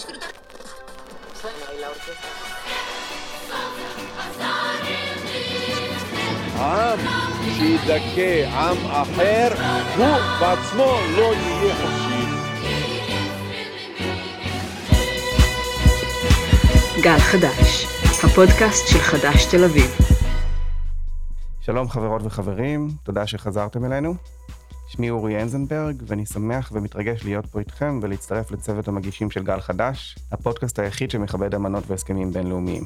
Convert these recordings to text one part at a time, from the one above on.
disfrutar. Suena ahí la orquesta. עם שידכא עם אחר, הוא בעצמו לא יהיה חופשי. גל חדש, הפודקאסט של חדש תל אביב. שלום חברות וחברים, תודה שחזרתם אלינו. שמי אורי אנזנברג, ואני שמח ומתרגש להיות פה איתכם ולהצטרף לצוות המגישים של גל חדש, הפודקאסט היחיד שמכבד אמנות והסכמים בינלאומיים.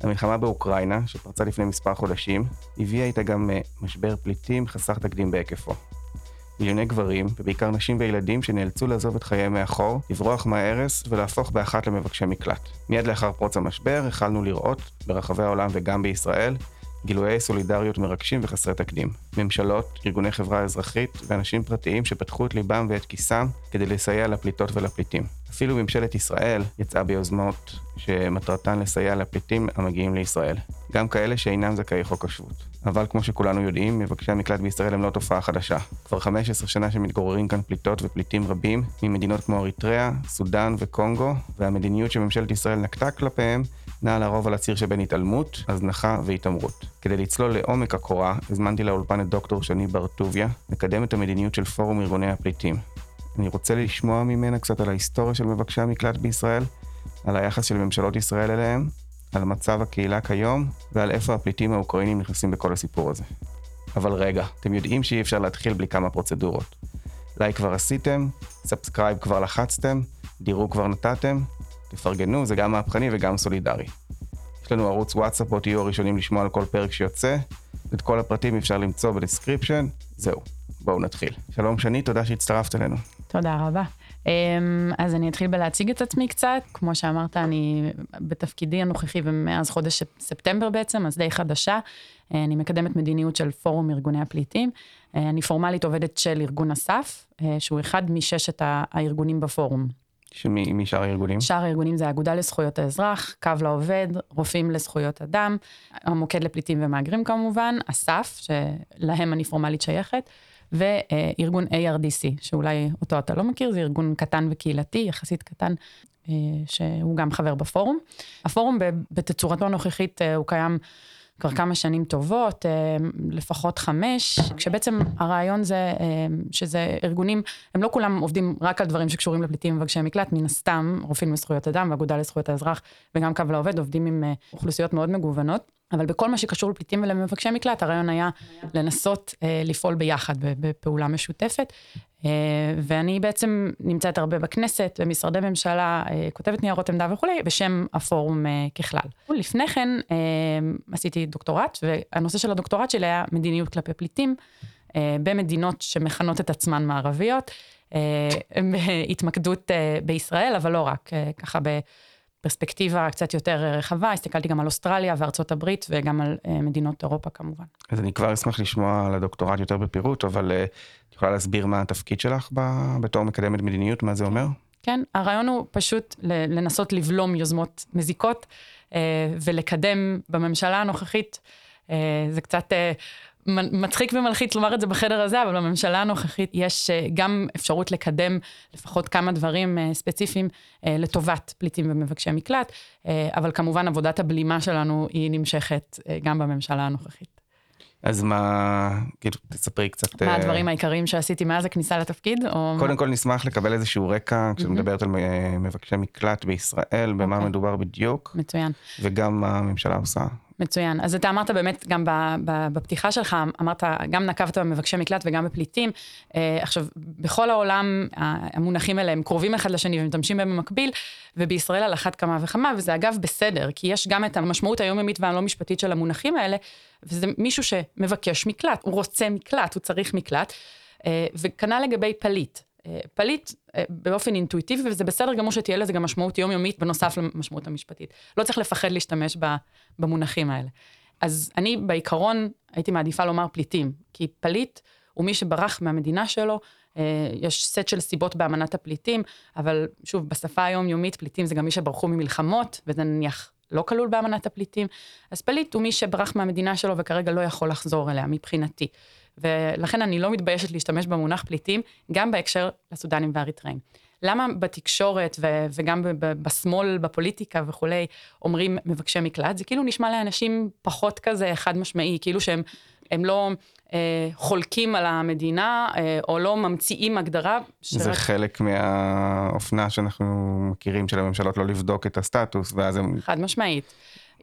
המלחמה באוקראינה, שפרצה לפני מספר חודשים, הביאה איתה גם אה, משבר פליטים חסר תקדים בהיקפו. מיליוני גברים, ובעיקר נשים וילדים שנאלצו לעזוב את חייהם מאחור, לברוח מההרס ולהפוך באחת למבקשי מקלט. מיד לאחר פרוץ המשבר החלנו לראות, ברחבי העולם וגם בישראל, גילויי סולידריות מרגשים וחסרי תקדים. ממשלות, ארגוני חברה אזרחית ואנשים פרטיים שפתחו את ליבם ואת כיסם כדי לסייע לפליטות ולפליטים. אפילו ממשלת ישראל יצאה ביוזמות שמטרתן לסייע לפליטים המגיעים לישראל. גם כאלה שאינם זכאי חוק השבות. אבל כמו שכולנו יודעים, מבקשי המקלט בישראל הם לא תופעה חדשה. כבר 15 שנה שמתגוררים כאן פליטות ופליטים רבים ממדינות כמו אריתריאה, סודאן וקונגו, והמדיניות שממשלת ישראל נקטה כלפיהם נעה לרוב על הציר שבין התעלמות, הזנחה והתעמרות. כדי לצלול לעומק הקורה, הזמנתי לאולפן את דוקטור שני בר טוביה, לקדם את המדיניות של פורום ארגוני הפליטים. אני רוצה לשמוע ממנה קצת על ההיסטוריה של מבקשי המקלט בישראל, על היחס של ממשלות ישראל אליהם, על מצב הקהילה כיום, ועל איפה הפליטים האוקראינים נכנסים בכל הסיפור הזה. אבל רגע, אתם יודעים שאי אפשר להתחיל בלי כמה פרוצדורות. לייק כבר עשיתם, subscribe כבר לחצתם, דירוג כבר נתתם, תפרגנו, זה גם מהפכני וגם סולידרי. יש לנו ערוץ וואטסאפ בו תהיו הראשונים לשמוע על כל פרק שיוצא. את כל הפרטים אפשר למצוא ב-description. זהו, בואו נתחיל. שלום שני, תודה שהצטרפת אלינו. תודה רבה. אמ, אז אני אתחיל בלהציג את עצמי קצת. כמו שאמרת, אני בתפקידי הנוכחי ומאז חודש ספטמבר בעצם, אז די חדשה. אה, אני מקדמת מדיניות של פורום ארגוני הפליטים. אה, אני פורמלית עובדת של ארגון אסף, אה, שהוא אחד מששת הארגונים בפורום. שמי שאר הארגונים? שאר הארגונים זה האגודה לזכויות האזרח, קו לעובד, רופאים לזכויות אדם, המוקד לפליטים ומהגרים כמובן, אסף, שלהם אני פורמלית שייכת, וארגון ARDC, שאולי אותו אתה לא מכיר, זה ארגון קטן וקהילתי, יחסית קטן, אה, שהוא גם חבר בפורום. הפורום בתצורתו הנוכחית אה, הוא קיים כבר כמה שנים טובות, אה, לפחות חמש, כשבעצם הרעיון זה אה, שזה ארגונים, הם לא כולם עובדים רק על דברים שקשורים לפליטים ומבקשי מקלט, מן הסתם, רופאים לזכויות אדם ואגודה לזכויות האזרח וגם קו לעובד עובדים עם אה, אוכלוסיות מאוד מגוונות. אבל בכל מה שקשור לפליטים ולמבקשי מקלט, הרעיון היה לנסות לפעול ביחד, בפעולה משותפת. אה, ואני בעצם נמצאת הרבה בכנסת, במשרדי ממשלה, אה, כותבת ניירות עמדה וכולי, בשם הפורום אה, ככלל. לפני כן עשיתי דוקטורט, והנושא של הדוקטורט שלי היה מדיניות כלפי פליטים, במדינות שמכנות את עצמן מערביות, בהתמקדות בישראל, אבל לא רק, ככה ב... פרספקטיבה קצת יותר רחבה, הסתכלתי גם על אוסטרליה וארצות הברית וגם על uh, מדינות אירופה כמובן. אז אני כבר אשמח לשמוע על הדוקטורט יותר בפירוט, אבל uh, את יכולה להסביר מה התפקיד שלך ב, בתור מקדמת מדיניות, מה זה אומר? כן, הרעיון הוא פשוט לנסות לבלום יוזמות מזיקות ולקדם בממשלה הנוכחית, זה קצת... מצחיק ומלחיץ לומר את זה בחדר הזה, אבל בממשלה הנוכחית יש אה, גם אפשרות לקדם לפחות כמה דברים אה, ספציפיים אה, לטובת פליטים ומבקשי מקלט, אבל כמובן עבודת הבלימה שלנו היא נמשכת גם בממשלה הנוכחית. אז מה, כאילו, תספרי קצת... מה הדברים העיקריים שעשיתי מאז הכניסה לתפקיד? או קודם כל נשמח לקבל איזשהו רקע, כשאת מדברת על מבקשי מקלט בישראל, במה אוקיי. מדובר בדיוק. מצוין. וגם מה הממשלה עושה. מצוין. אז אתה אמרת באמת, גם בפתיחה שלך, אמרת, גם נקבת במבקשי מקלט וגם בפליטים. אה, עכשיו, בכל העולם המונחים האלה הם קרובים אחד לשני ומשתמשים בהם במקביל, ובישראל על אחת כמה וכמה, וזה אגב בסדר, כי יש גם את המשמעות היומיומית והלא משפטית של המונחים האלה, וזה מישהו שמבקש מקלט, הוא רוצה מקלט, הוא צריך מקלט, אה, וכנ"ל לגבי פליט. אה, פליט באופן אינטואיטיבי, וזה בסדר גמור שתהיה לזה גם משמעות יומיומית בנוסף למשמעות המשפטית. לא צריך לפחד להשתמש במונחים האלה. אז אני בעיקרון הייתי מעדיפה לומר פליטים, כי פליט הוא מי שברח מהמדינה שלו, אה, יש סט של סיבות באמנת הפליטים, אבל שוב, בשפה היומיומית פליטים זה גם מי שברחו ממלחמות, וזה נניח לא כלול באמנת הפליטים. אז פליט הוא מי שברח מהמדינה שלו וכרגע לא יכול לחזור אליה, מבחינתי. ולכן אני לא מתביישת להשתמש במונח פליטים, גם בהקשר לסודנים והאריתראים. למה בתקשורת ו- וגם בשמאל, בפוליטיקה וכולי, אומרים מבקשי מקלט? זה כאילו נשמע לאנשים פחות כזה חד משמעי, כאילו שהם הם לא אה, חולקים על המדינה, אה, או לא ממציאים הגדרה. זה חלק מהאופנה שאנחנו מכירים של הממשלות לא לבדוק את הסטטוס, ואז הם... חד משמעית.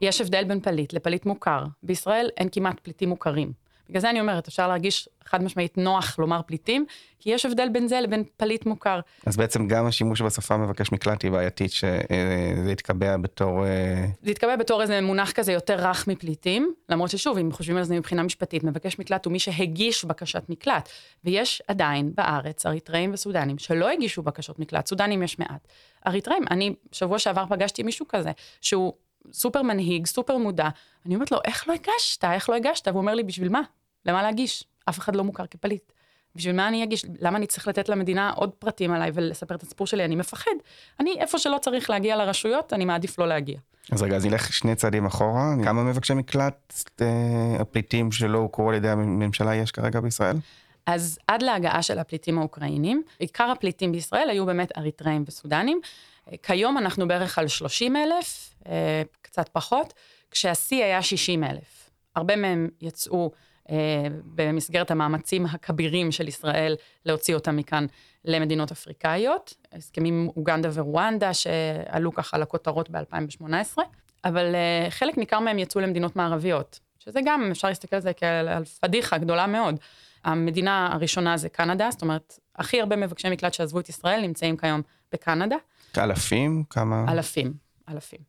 יש הבדל בין פליט לפליט מוכר. בישראל אין כמעט פליטים מוכרים. בגלל זה אני אומרת, אפשר להרגיש חד משמעית נוח לומר פליטים, כי יש הבדל בין זה לבין פליט מוכר. אז בעצם גם השימוש בשפה מבקש מקלט היא בעייתית, שזה יתקבע בתור... אה, זה יתקבע בתור איזה מונח כזה יותר רך מפליטים, למרות ששוב, אם חושבים על זה מבחינה משפטית, מבקש מקלט הוא מי שהגיש בקשת מקלט. ויש עדיין בארץ אריתראים וסודנים שלא הגישו בקשות מקלט, סודנים יש מעט. אריתראים, אני שבוע שעבר פגשתי מישהו כזה, שהוא סופר מנהיג, סופר מודע. אני אומרת לו, איך לא הגשת? איך לא הגשת? והוא אומר לי, בשביל מה? למה להגיש? אף אחד לא מוכר כפליט. בשביל מה אני אגיש? למה אני צריך לתת למדינה עוד פרטים עליי ולספר את הסיפור שלי? אני מפחד. אני, איפה שלא צריך להגיע לרשויות, אני מעדיף לא להגיע. אז רגע, אז נלך שני צעדים אחורה. כמה מבקשי מקלט, אה, הפליטים שלא הוכרו על ידי הממשלה יש כרגע בישראל? אז עד להגעה של הפליטים האוקראינים, עיקר הפליטים בישראל היו באמת אריתראים וסודנים. כיום אנחנו בערך על 30 אלף, אה, קצת פחות, כשהשיא היה 60 אלף. הרבה מהם יצאו אה, במסגרת המאמצים הכבירים של ישראל להוציא אותם מכאן למדינות אפריקאיות, הסכמים אוגנדה ורואנדה שעלו ככה לכותרות ב-2018, אבל אה, חלק ניכר מהם יצאו למדינות מערביות, שזה גם, אפשר להסתכל על זה כעל פדיחה גדולה מאוד. המדינה הראשונה זה קנדה, זאת אומרת, הכי הרבה מבקשי מקלט שעזבו את ישראל נמצאים כיום בקנדה. אלפים? כמה? אלפים, אלפים.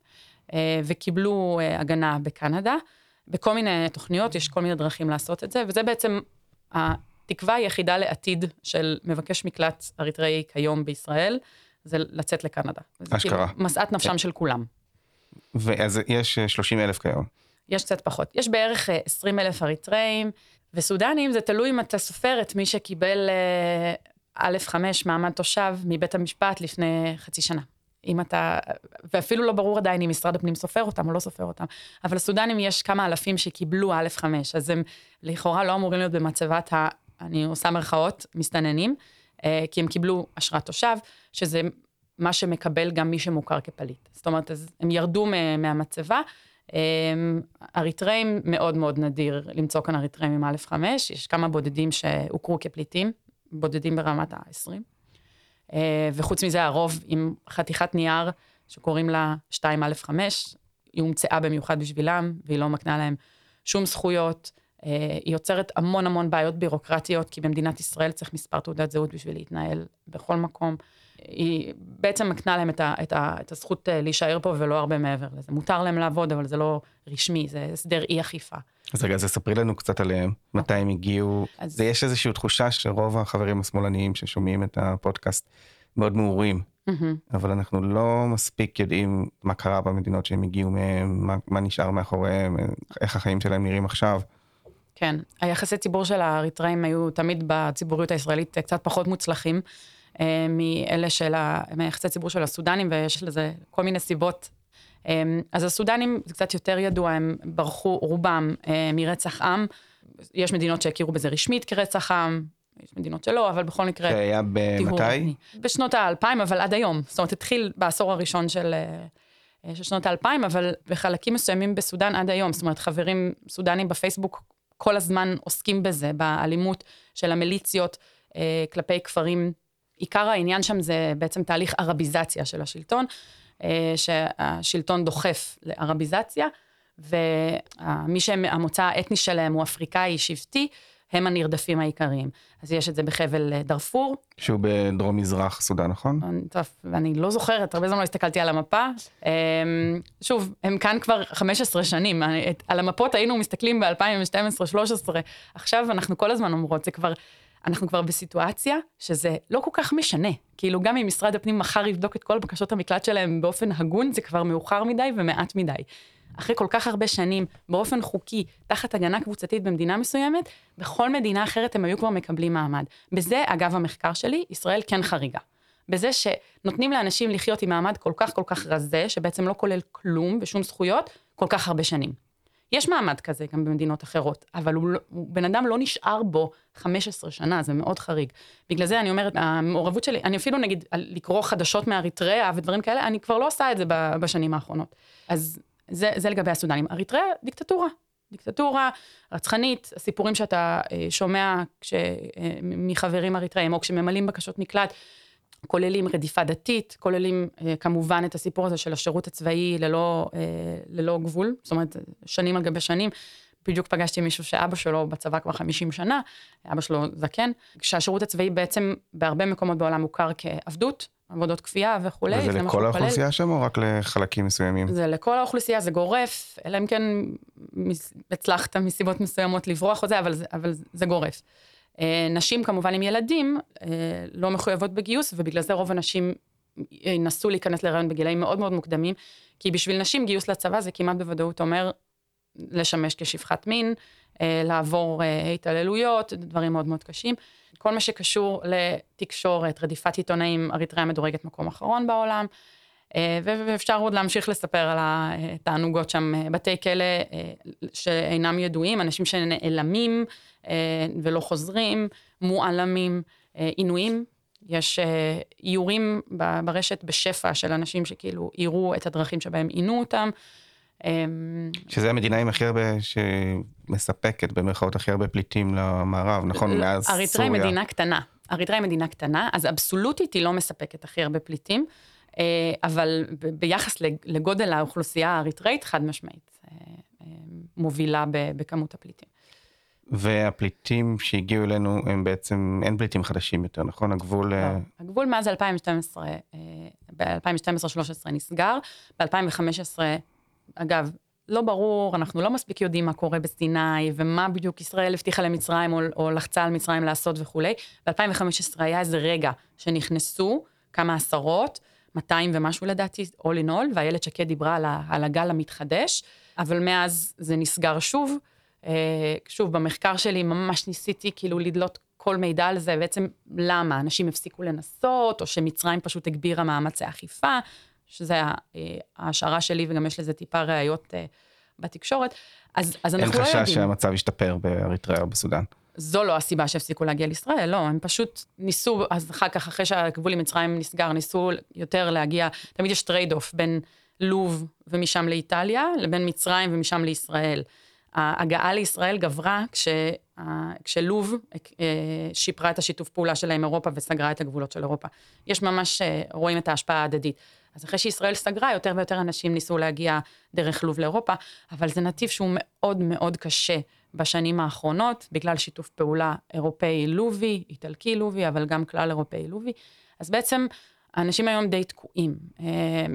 אה, וקיבלו אה, הגנה בקנדה. בכל מיני תוכניות, יש כל מיני דרכים לעשות את זה, וזה בעצם התקווה היחידה לעתיד של מבקש מקלט אריתראי כיום בישראל, זה לצאת לקנדה. אשכרה. כאילו משאת נפשם כן. של כולם. ואז יש 30 אלף כיום. יש קצת פחות. יש בערך 20 אלף אריתראים, וסודנים, זה תלוי אם אתה סופר את מי שקיבל א', חמש, מעמד תושב מבית המשפט לפני חצי שנה. אם אתה, ואפילו לא ברור עדיין אם משרד הפנים סופר אותם או לא סופר אותם, אבל לסודנים יש כמה אלפים שקיבלו א', חמש, אז הם לכאורה לא אמורים להיות במצבת ה... אני עושה מרכאות, מסתננים, אה, כי הם קיבלו אשרת תושב, שזה מה שמקבל גם מי שמוכר כפליט. זאת אומרת, אז הם ירדו מהמצבה. אה, אריתראים, מאוד מאוד נדיר למצוא כאן אריתראים עם א', חמש, יש כמה בודדים שהוכרו כפליטים. בודדים ברמת ה-20. אה, וחוץ מזה, הרוב עם חתיכת נייר שקוראים לה 2א5, היא הומצאה במיוחד בשבילם, והיא לא מקנה להם שום זכויות. אה, היא יוצרת המון המון בעיות בירוקרטיות, כי במדינת ישראל צריך מספר תעודת זהות בשביל להתנהל בכל מקום. היא בעצם מקנה להם את, ה, את, ה, את הזכות אה, להישאר פה ולא הרבה מעבר לזה. מותר להם לעבוד, אבל זה לא רשמי, זה הסדר אי אכיפה. אז רגע, אז ספרי לנו קצת עליהם, מתי הם הגיעו. אז... יש איזושהי תחושה שרוב החברים השמאלניים ששומעים את הפודקאסט מאוד מעורים, mm-hmm. אבל אנחנו לא מספיק יודעים מה קרה במדינות שהם הגיעו מהם, מה, מה נשאר מאחוריהם, איך החיים שלהם נראים עכשיו. כן, היחסי ציבור של האריתראים היו תמיד בציבוריות הישראלית קצת פחות מוצלחים. אה, מאלה של היחסי ציבור של הסודנים, ויש לזה כל מיני סיבות. אה, אז הסודנים, זה קצת יותר ידוע, הם ברחו רובם אה, מרצח עם. יש מדינות שהכירו בזה רשמית כרצח עם, יש מדינות שלא, אבל בכל מקרה... זה היה במתי? בשנות האלפיים, אבל עד היום. זאת אומרת, התחיל בעשור הראשון של, של שנות האלפיים, אבל בחלקים מסוימים בסודאן עד היום. זאת אומרת, חברים סודנים בפייסבוק כל הזמן עוסקים בזה, באלימות של המיליציות כלפי כפרים עיקר העניין שם זה בעצם תהליך ערביזציה של השלטון, אה, שהשלטון דוחף לערביזציה, ומי שהמוצא האתני שלהם הוא אפריקאי שבטי, הם הנרדפים העיקריים. אז יש את זה בחבל אה, דארפור. שהוא בדרום מזרח סודן, נכון? טוב, ואני לא זוכרת, הרבה זמן לא הסתכלתי על המפה. אמ, שוב, הם כאן כבר 15 שנים. על המפות היינו מסתכלים ב-2012-2013, עכשיו אנחנו כל הזמן אומרות, זה כבר אנחנו כבר בסיטואציה שזה לא כל כך משנה. כאילו, גם אם משרד הפנים מחר יבדוק את כל בקשות המקלט שלהם באופן הגון, זה כבר מאוחר מדי ומעט מדי. אחרי כל כך הרבה שנים, באופן חוקי, תחת הגנה קבוצתית במדינה מסוימת, בכל מדינה אחרת הם היו כבר מקבלים מעמד. בזה, אגב המחקר שלי, ישראל כן חריגה. בזה שנותנים לאנשים לחיות עם מעמד כל כך כל כך רזה, שבעצם לא כולל כלום ושום זכויות, כל כך הרבה שנים. יש מעמד כזה גם במדינות אחרות, אבל הוא, לא- הוא, בן אדם לא נשאר בו 15 שנה, זה מאוד חריג. בגלל זה אני אומרת, המעורבות שלי, אני אפילו נגיד, לקרוא חדשות מאריתריאה ודברים כאלה, אני כבר לא עושה את זה בשנים האחרונות. אז זה, זה לגבי הסודנים. אריתריאה, דיקטטורה. דיקטטורה רצחנית, הסיפורים שאתה אה, שומע כש, אה, מחברים אריתראים, או כשממלאים בקשות מקלט, כוללים רדיפה דתית, כוללים אה, כמובן את הסיפור הזה של השירות הצבאי ללא, אה, ללא גבול, זאת אומרת, שנים על גבי שנים. בדיוק פגשתי מישהו שאבא שלו בצבא כבר 50 שנה, אבא שלו זקן, כשהשירות הצבאי בעצם בהרבה מקומות בעולם מוכר כעבדות, עבודות כפייה וכולי. וזה לכל. האוכלוסייה שם או רק לחלקים מסוימים? זה לכל האוכלוסייה, זה גורף, אלא אם כן הצלחת מסיבות מסוימות לברוח או זה, אבל זה, אבל זה גורף. אה, נשים כמובן עם ילדים אה, לא מחויבות בגיוס, ובגלל זה רוב הנשים ינסו להיכנס להיריון בגילאים מאוד מאוד מוקדמים, כי בשביל נשים גיוס לצבא זה כמעט בוודאות אומר לשמש כשפחת מין, אה, לעבור אה, התעללויות, דברים מאוד מאוד קשים. כל מה שקשור לתקשורת, רדיפת עיתונאים, אריתריאה מדורגת מקום אחרון בעולם. אה, ואפשר עוד להמשיך לספר על התענוגות שם, אה, בתי כלא אה, שאינם ידועים, אנשים שנעלמים ולא חוזרים, מועלמים, עינויים. יש איורים ברשת בשפע של אנשים שכאילו יראו את הדרכים שבהם עינו אותם. שזה המדינה עם הכי הרבה, שמספקת במרכאות הכי הרבה פליטים למערב, נכון? מאז סוריה. אריתריאה היא מדינה קטנה. אריתריאה היא מדינה קטנה, אז אבסולוטית היא לא מספקת הכי הרבה פליטים, אבל ב- ביחס לג- לגודל האוכלוסייה האריתראית, חד משמעית, אה, אה, מובילה בכמות הפליטים. והפליטים שהגיעו אלינו הם בעצם, אין פליטים חדשים יותר, נכון? הגבול... אה, לא. הגבול מאז 2012, ב-2012-2013 נסגר, ב-2015, אגב, לא ברור, אנחנו לא מספיק יודעים מה קורה בסיני, ומה בדיוק ישראל הבטיחה למצרים, או, או לחצה על מצרים לעשות וכולי. ב-2015 היה איזה רגע שנכנסו כמה עשרות, 200 ומשהו לדעתי, all in all, ואיילת שקד דיברה על, ה- על הגל המתחדש, אבל מאז זה נסגר שוב. אה, שוב, במחקר שלי ממש ניסיתי כאילו לדלות כל מידע על זה, בעצם למה? אנשים הפסיקו לנסות, או שמצרים פשוט הגבירה מאמצי אכיפה, שזה אה, ההשערה שלי, וגם יש לזה טיפה ראיות אה, בתקשורת. אז, אז אין אנחנו לא יודעים. חשש שהמצב ישתפר באריתריאה או בסודאן. זו לא הסיבה שהפסיקו להגיע לישראל, לא, הם פשוט ניסו, אז אחר כך, אחרי שהגבול עם מצרים נסגר, ניסו יותר להגיע, תמיד יש trade-off בין לוב ומשם לאיטליה, לבין מצרים ומשם לישראל. ההגעה לישראל גברה כש, כשלוב אה, שיפרה את השיתוף פעולה שלה עם אירופה וסגרה את הגבולות של אירופה. יש ממש, אה, רואים את ההשפעה ההדדית. אז אחרי שישראל סגרה, יותר ויותר אנשים ניסו להגיע דרך לוב לאירופה, אבל זה נתיב שהוא מאוד מאוד קשה בשנים האחרונות, בגלל שיתוף פעולה אירופאי-לובי, איטלקי-לובי, אבל גם כלל אירופאי-לובי. אז בעצם האנשים היום די תקועים. אה,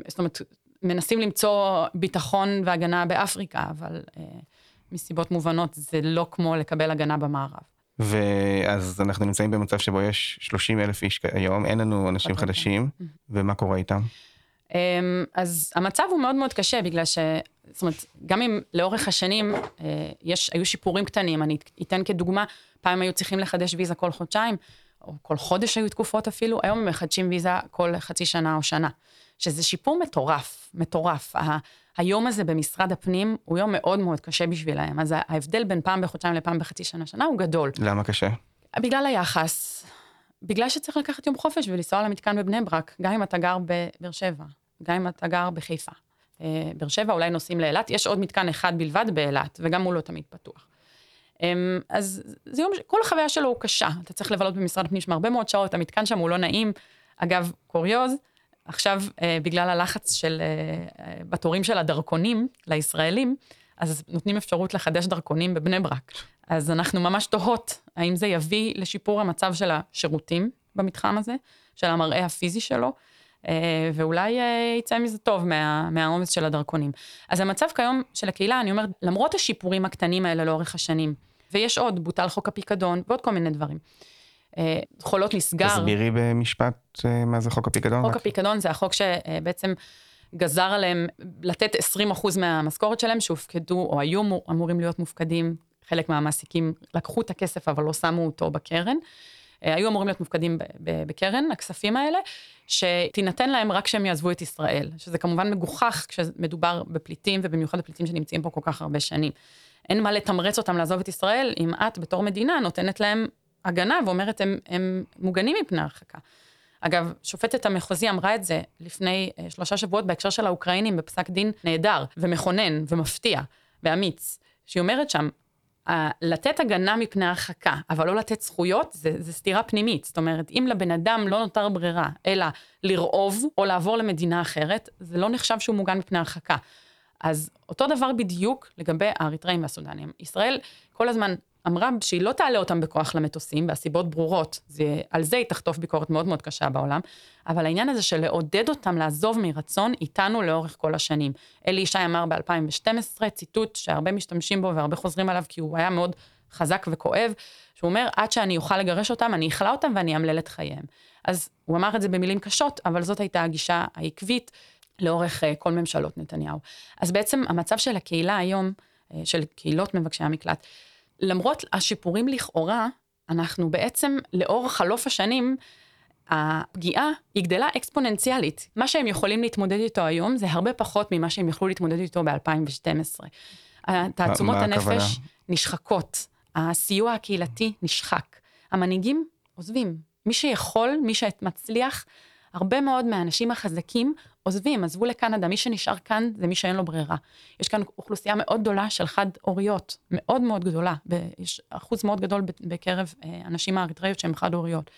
זאת אומרת, מנסים למצוא ביטחון והגנה באפריקה, אבל אה, מסיבות מובנות זה לא כמו לקבל הגנה במערב. ואז אנחנו נמצאים במצב שבו יש 30 אלף איש היום, אין לנו אנשים חדשים, ומה קורה איתם? אמ, אז המצב הוא מאוד מאוד קשה, בגלל ש... זאת אומרת, גם אם לאורך השנים אה, יש, היו שיפורים קטנים, אני אתן כדוגמה, פעם היו צריכים לחדש ויזה כל חודשיים, או כל חודש היו תקופות אפילו, היום הם מחדשים ויזה כל חצי שנה או שנה, שזה שיפור מטורף, מטורף. ה- היום הזה במשרד הפנים הוא יום מאוד מאוד קשה בשבילהם, אז ההבדל בין פעם בחודשיים לפעם בחצי שנה שנה הוא גדול. למה קשה? בגלל היחס, בגלל שצריך לקחת יום חופש ולנסוע למתקן בבני ברק, גם אם אתה גר בבאר שבע, גם אם אתה גר בחיפה. אה, באר שבע אולי נוסעים לאילת, יש עוד מתקן אחד בלבד באילת, וגם הוא לא תמיד פתוח. אמ, אז זה יום, כל החוויה שלו הוא קשה, אתה צריך לבלות במשרד הפנים שם הרבה מאוד שעות, המתקן שם הוא לא נעים. אגב, קוריוז, עכשיו, אה, בגלל הלחץ של, אה, בתורים של הדרכונים לישראלים, אז נותנים אפשרות לחדש דרכונים בבני ברק. אז אנחנו ממש תוהות האם זה יביא לשיפור המצב של השירותים במתחם הזה, של המראה הפיזי שלו, ואולי אה, יצא מזה טוב מה, מהעומס של הדרכונים. אז המצב כיום של הקהילה, אני אומרת, למרות השיפורים הקטנים האלה לאורך השנים, ויש עוד, בוטל חוק הפיקדון ועוד כל מיני דברים. אה, חולות נסגר. תסבירי במשפט אה, מה זה חוק הפיקדון. חוק רק. הפיקדון זה החוק שבעצם גזר עליהם לתת 20% מהמשכורת שלהם שהופקדו, או היו אמור- אמורים להיות מופקדים, חלק מהמעסיקים לקחו את הכסף אבל לא שמו אותו בקרן, אה, היו אמורים להיות מופקדים בקרן, הכספים האלה, שתינתן להם רק כשהם יעזבו את ישראל, שזה כמובן מגוחך כשמדובר בפליטים, ובמיוחד בפליטים שנמצאים פה כל כך הרבה שנים. אין מה לתמרץ אותם לעזוב את ישראל, אם את בתור מדינה נותנת להם הגנה ואומרת, הם, הם מוגנים מפני הרחקה. אגב, שופטת המחוזי אמרה את זה לפני אה, שלושה שבועות בהקשר של האוקראינים בפסק דין נהדר ומכונן ומפתיע ואמיץ, שהיא אומרת שם, אה, לתת הגנה מפני הרחקה, אבל לא לתת זכויות, זה, זה סתירה פנימית. זאת אומרת, אם לבן אדם לא נותר ברירה, אלא לרעוב או לעבור למדינה אחרת, זה לא נחשב שהוא מוגן מפני הרחקה. אז אותו דבר בדיוק לגבי האריתראים והסודנים. ישראל כל הזמן אמרה שהיא לא תעלה אותם בכוח למטוסים, והסיבות ברורות, זה, על זה היא תחטוף ביקורת מאוד מאוד קשה בעולם, אבל העניין הזה של לעודד אותם לעזוב מרצון, איתנו לאורך כל השנים. אלי ישי אמר ב-2012, ציטוט שהרבה משתמשים בו והרבה חוזרים עליו, כי הוא היה מאוד חזק וכואב, שהוא אומר, עד שאני אוכל לגרש אותם, אני אכלה אותם ואני אמלל את חייהם. אז הוא אמר את זה במילים קשות, אבל זאת הייתה הגישה העקבית לאורך uh, כל ממשלות נתניהו. אז בעצם המצב של הקהילה היום, uh, של קהילות מבקשי המקלט, למרות השיפורים לכאורה, אנחנו בעצם, לאור חלוף השנים, הפגיעה היא גדלה אקספוננציאלית. מה שהם יכולים להתמודד איתו היום זה הרבה פחות ממה שהם יכלו להתמודד איתו ב-2012. תעצומות הנפש הכוונה? נשחקות, הסיוע הקהילתי נשחק, המנהיגים עוזבים. מי שיכול, מי שמצליח, הרבה מאוד מהאנשים החזקים עוזבים, עזבו לקנדה, מי שנשאר כאן זה מי שאין לו ברירה. יש כאן אוכלוסייה מאוד גדולה של חד-הוריות, מאוד מאוד גדולה, יש אחוז מאוד גדול בקרב אה, הנשים האריתראיות שהן חד-הוריות.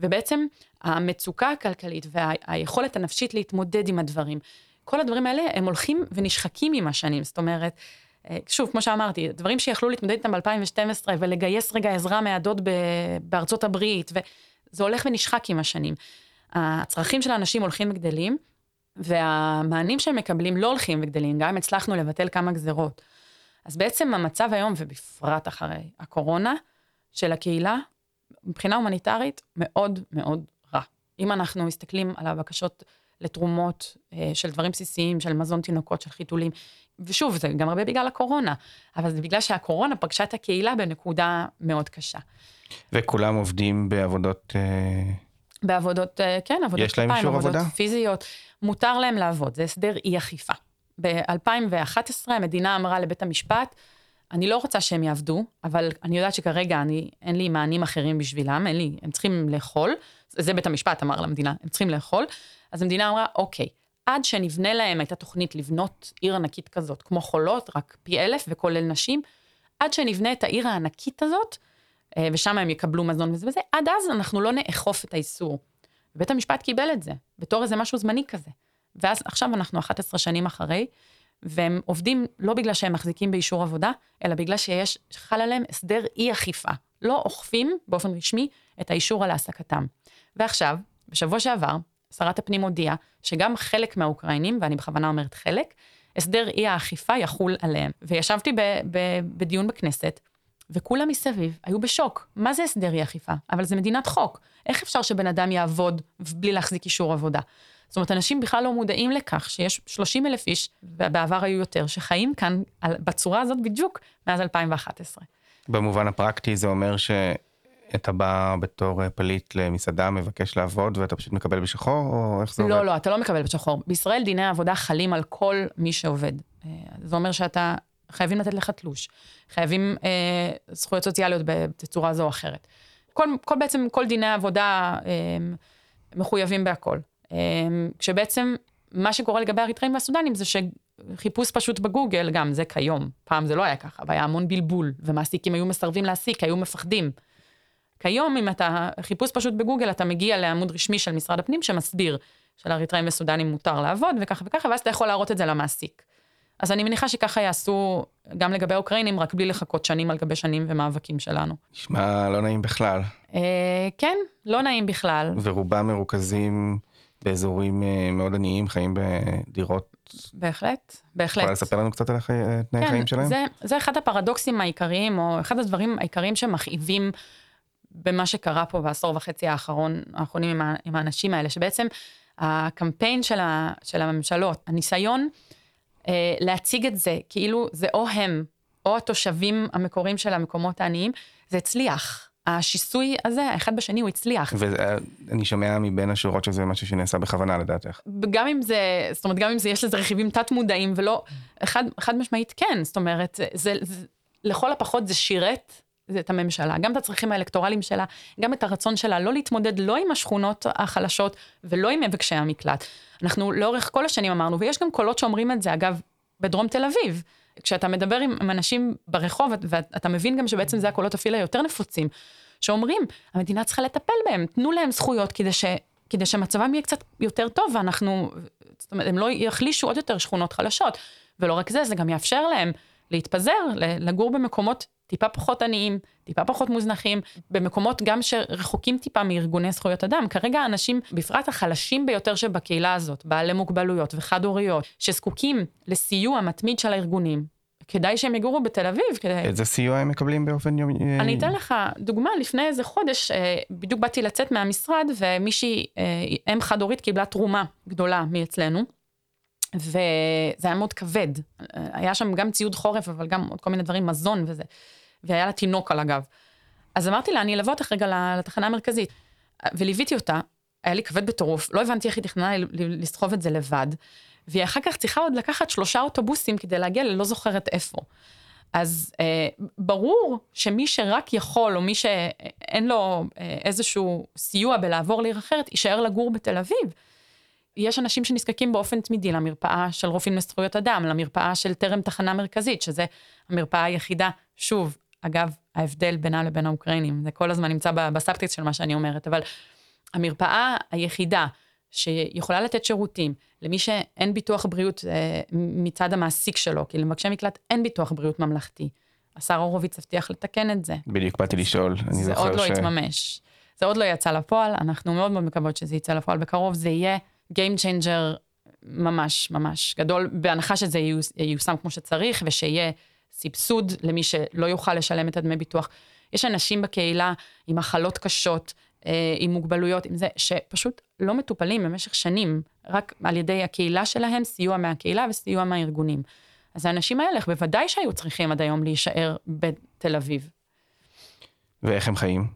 ובעצם המצוקה הכלכלית והיכולת הנפשית להתמודד עם הדברים, כל הדברים האלה הם הולכים ונשחקים עם השנים, זאת אומרת, אה, שוב, כמו שאמרתי, דברים שיכלו להתמודד איתם ב-2012 ולגייס רגע עזרה מהדוד בארצות הברית, וזה הולך ונשחק עם השנים. הצרכים של האנשים הולכים וגדלים, והמענים שהם מקבלים לא הולכים וגדלים, גם אם הצלחנו לבטל כמה גזרות. אז בעצם המצב היום, ובפרט אחרי הקורונה, של הקהילה, מבחינה הומניטרית, מאוד מאוד רע. אם אנחנו מסתכלים על הבקשות לתרומות אה, של דברים בסיסיים, של מזון תינוקות, של חיתולים, ושוב, זה גם הרבה בגלל הקורונה, אבל זה בגלל שהקורונה פגשה את הקהילה בנקודה מאוד קשה. וכולם עובדים בעבודות... בעבודות, אה, כן, עבודות יש להם כפיים, אישור עבודות עבודה? פיזיות. מותר להם לעבוד, זה הסדר אי אכיפה. ב-2011 המדינה אמרה לבית המשפט, אני לא רוצה שהם יעבדו, אבל אני יודעת שכרגע אני, אין לי מענים אחרים בשבילם, אין לי, הם צריכים לאכול, זה בית המשפט אמר למדינה, הם צריכים לאכול, אז המדינה אמרה, אוקיי, עד שנבנה להם, הייתה תוכנית לבנות עיר ענקית כזאת, כמו חולות, רק פי אלף וכולל נשים, עד שנבנה את העיר הענקית הזאת, ושם הם יקבלו מזון וזה וזה, עד אז אנחנו לא נאכוף את האיסור. בית המשפט קיבל את זה, בתור איזה משהו זמני כזה. ואז עכשיו אנחנו 11 שנים אחרי, והם עובדים לא בגלל שהם מחזיקים באישור עבודה, אלא בגלל שיש, חל עליהם הסדר אי אכיפה. לא אוכפים באופן רשמי את האישור על העסקתם. ועכשיו, בשבוע שעבר, שרת הפנים הודיעה שגם חלק מהאוקראינים, ואני בכוונה אומרת חלק, הסדר אי האכיפה יחול עליהם. וישבתי ב- ב- בדיון בכנסת, וכולם מסביב היו בשוק. מה זה הסדר אי אכיפה? אבל זה מדינת חוק. איך אפשר שבן אדם יעבוד בלי להחזיק אישור עבודה? זאת אומרת, אנשים בכלל לא מודעים לכך שיש 30 אלף איש, ובעבר היו יותר, שחיים כאן על, בצורה הזאת בדיוק מאז 2011. במובן הפרקטי זה אומר שאתה בא בתור פליט למסעדה, מבקש לעבוד ואתה פשוט מקבל בשחור, או איך זה עובד? לא, לא, אתה לא מקבל בשחור. בישראל דיני העבודה חלים על כל מי שעובד. אה, זה אומר שאתה, חייבים לתת לך תלוש. חייבים אה, זכויות סוציאליות בצורה זו או אחרת. כל, כל בעצם, כל דיני העבודה אה, מחויבים בהכל. אה, כשבעצם מה שקורה לגבי האריתראים והסודנים זה שחיפוש פשוט בגוגל, גם זה כיום, פעם זה לא היה ככה, והיה המון בלבול, ומעסיקים היו מסרבים להעסיק, היו מפחדים. כיום, אם אתה, חיפוש פשוט בגוגל, אתה מגיע לעמוד רשמי של משרד הפנים שמסביר שלאריתראים וסודנים מותר לעבוד, וככה וככה, ואז אתה יכול להראות את זה למעסיק. אז אני מניחה שככה יעשו גם לגבי האוקראינים, רק בלי לחכות שנים על גבי שנים ומאבקים שלנו. נשמע לא נעים בכלל. אה, כן, לא נעים בכלל. ורובם מרוכזים באזורים אה, מאוד עניים, חיים בדירות. בהחלט, בהחלט. יכולה לספר לנו קצת על החי... אה, תנאי כן, החיים שלהם? זה, זה אחד הפרדוקסים העיקריים, או אחד הדברים העיקריים שמכאיבים במה שקרה פה בעשור וחצי האחרון, האחרונים עם, ה, עם האנשים האלה, שבעצם הקמפיין של, ה, של הממשלות, הניסיון להציג את זה כאילו זה או הם, או התושבים המקוריים של המקומות העניים, זה הצליח. השיסוי הזה, האחד בשני, הוא הצליח. ואני שומע מבין השורות שזה משהו שנעשה בכוונה לדעתך. גם אם זה, זאת אומרת, גם אם זה, יש לזה רכיבים תת-מודעים ולא, חד, חד משמעית כן, זאת אומרת, זה, זה, זה, לכל הפחות זה שירת את הממשלה, גם את הצרכים האלקטורליים שלה, גם את הרצון שלה לא להתמודד לא עם השכונות החלשות ולא עם מבקשי המקלט. אנחנו לאורך כל השנים אמרנו, ויש גם קולות שאומרים את זה, אגב, בדרום תל אביב. כשאתה מדבר עם אנשים ברחוב, ואתה מבין גם שבעצם זה הקולות אפילו היותר נפוצים, שאומרים, המדינה צריכה לטפל בהם, תנו להם זכויות כדי, ש, כדי שמצבם יהיה קצת יותר טוב, ואנחנו, זאת אומרת, הם לא יחלישו עוד יותר שכונות חלשות. ולא רק זה, זה גם יאפשר להם להתפזר, לגור במקומות טיפה פחות עניים, טיפה פחות מוזנחים, במקומות גם שרחוקים טיפה מארגוני זכויות אדם. כרגע האנשים, בפרט החלשים ביותר שבקהילה הזאת, בעלי מוגבלויות וחד-הוריות, שזקוקים לסיוע מתמיד של הארגונים, כדאי שהם יגורו בתל אביב. כדי... איזה סיוע הם מקבלים באופן יומי? אני אתן לך דוגמה, לפני איזה חודש, אה, בדיוק באתי לצאת מהמשרד, ומישהי, אה, אם חד-הורית, קיבלה תרומה גדולה מאצלנו. וזה היה מאוד כבד. היה שם גם ציוד חורף, אבל גם עוד כל מיני דברים, מזון וזה. והיה לה תינוק על הגב. אז אמרתי לה, אני אלווה אותך רגע לתחנה המרכזית. וליוויתי אותה, היה לי כבד בטירוף, לא הבנתי איך היא תכננה לסחוב את זה לבד. והיא אחר כך צריכה עוד לקחת שלושה אוטובוסים כדי להגיע ללא זוכרת איפה. אז אה, ברור שמי שרק יכול, או מי שאין לו אה, איזשהו סיוע בלעבור לעיר אחרת, יישאר לגור בתל אביב. יש אנשים שנזקקים באופן תמידי למרפאה של רופאים לזכויות אדם, למרפאה של טרם תחנה מרכזית, שזה המרפאה היחידה, שוב, אגב, ההבדל בינה לבין האוקראינים, זה כל הזמן נמצא בסאבטקסט של מה שאני אומרת, אבל המרפאה היחידה שיכולה לתת שירותים למי שאין ביטוח בריאות אה, מצד המעסיק שלו, כי למבקשי מקלט אין ביטוח בריאות ממלכתי. השר הורוביץ הבטיח לתקן את זה. בדיוק באתי לשאול, אני זוכר ש... זה עוד לא התממש. זה עוד לא יצא לפועל, אנחנו מאוד מאוד מקוות שזה יצא לפועל בקרוב, זה יהיה Game Changer ממש ממש גדול, בהנחה שזה ייושם כמו שצריך, ושיהיה סבסוד למי שלא יוכל לשלם את הדמי ביטוח. יש אנשים בקהילה עם מחלות קשות, אה, עם מוגבלויות, עם זה, שפשוט לא מטופלים במשך שנים, רק על ידי הקהילה שלהם, סיוע מהקהילה וסיוע מהארגונים. אז האנשים האלה בוודאי שהיו צריכים עד היום להישאר בתל אביב. ואיך הם חיים?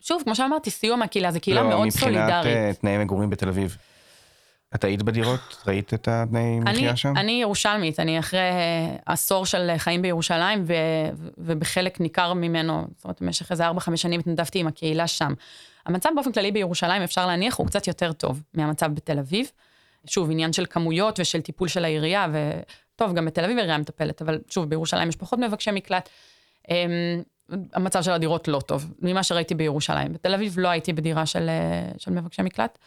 שוב, כמו שאמרתי, סיוע מהקהילה, זו קהילה לא, מאוד סולידרית. לא, מבחינת תנאי מגורים בתל אביב. את היית בדירות? ראית את התנאי מחיה שם? אני ירושלמית, אני אחרי עשור של חיים בירושלים, ו, ובחלק ניכר ממנו, זאת אומרת, במשך איזה 4-5 שנים התנדבתי עם הקהילה שם. המצב באופן כללי בירושלים, אפשר להניח, הוא קצת יותר טוב מהמצב בתל אביב. שוב, עניין של כמויות ושל טיפול של העירייה, וטוב, גם בתל אביב העירייה מטפלת, אבל שוב, בירושלים יש פחות מבקשי מקלט. אמ, המצב של הדירות לא טוב, ממה שראיתי בירושלים. בתל אביב לא הייתי בדירה של, של מבקשי מקלט.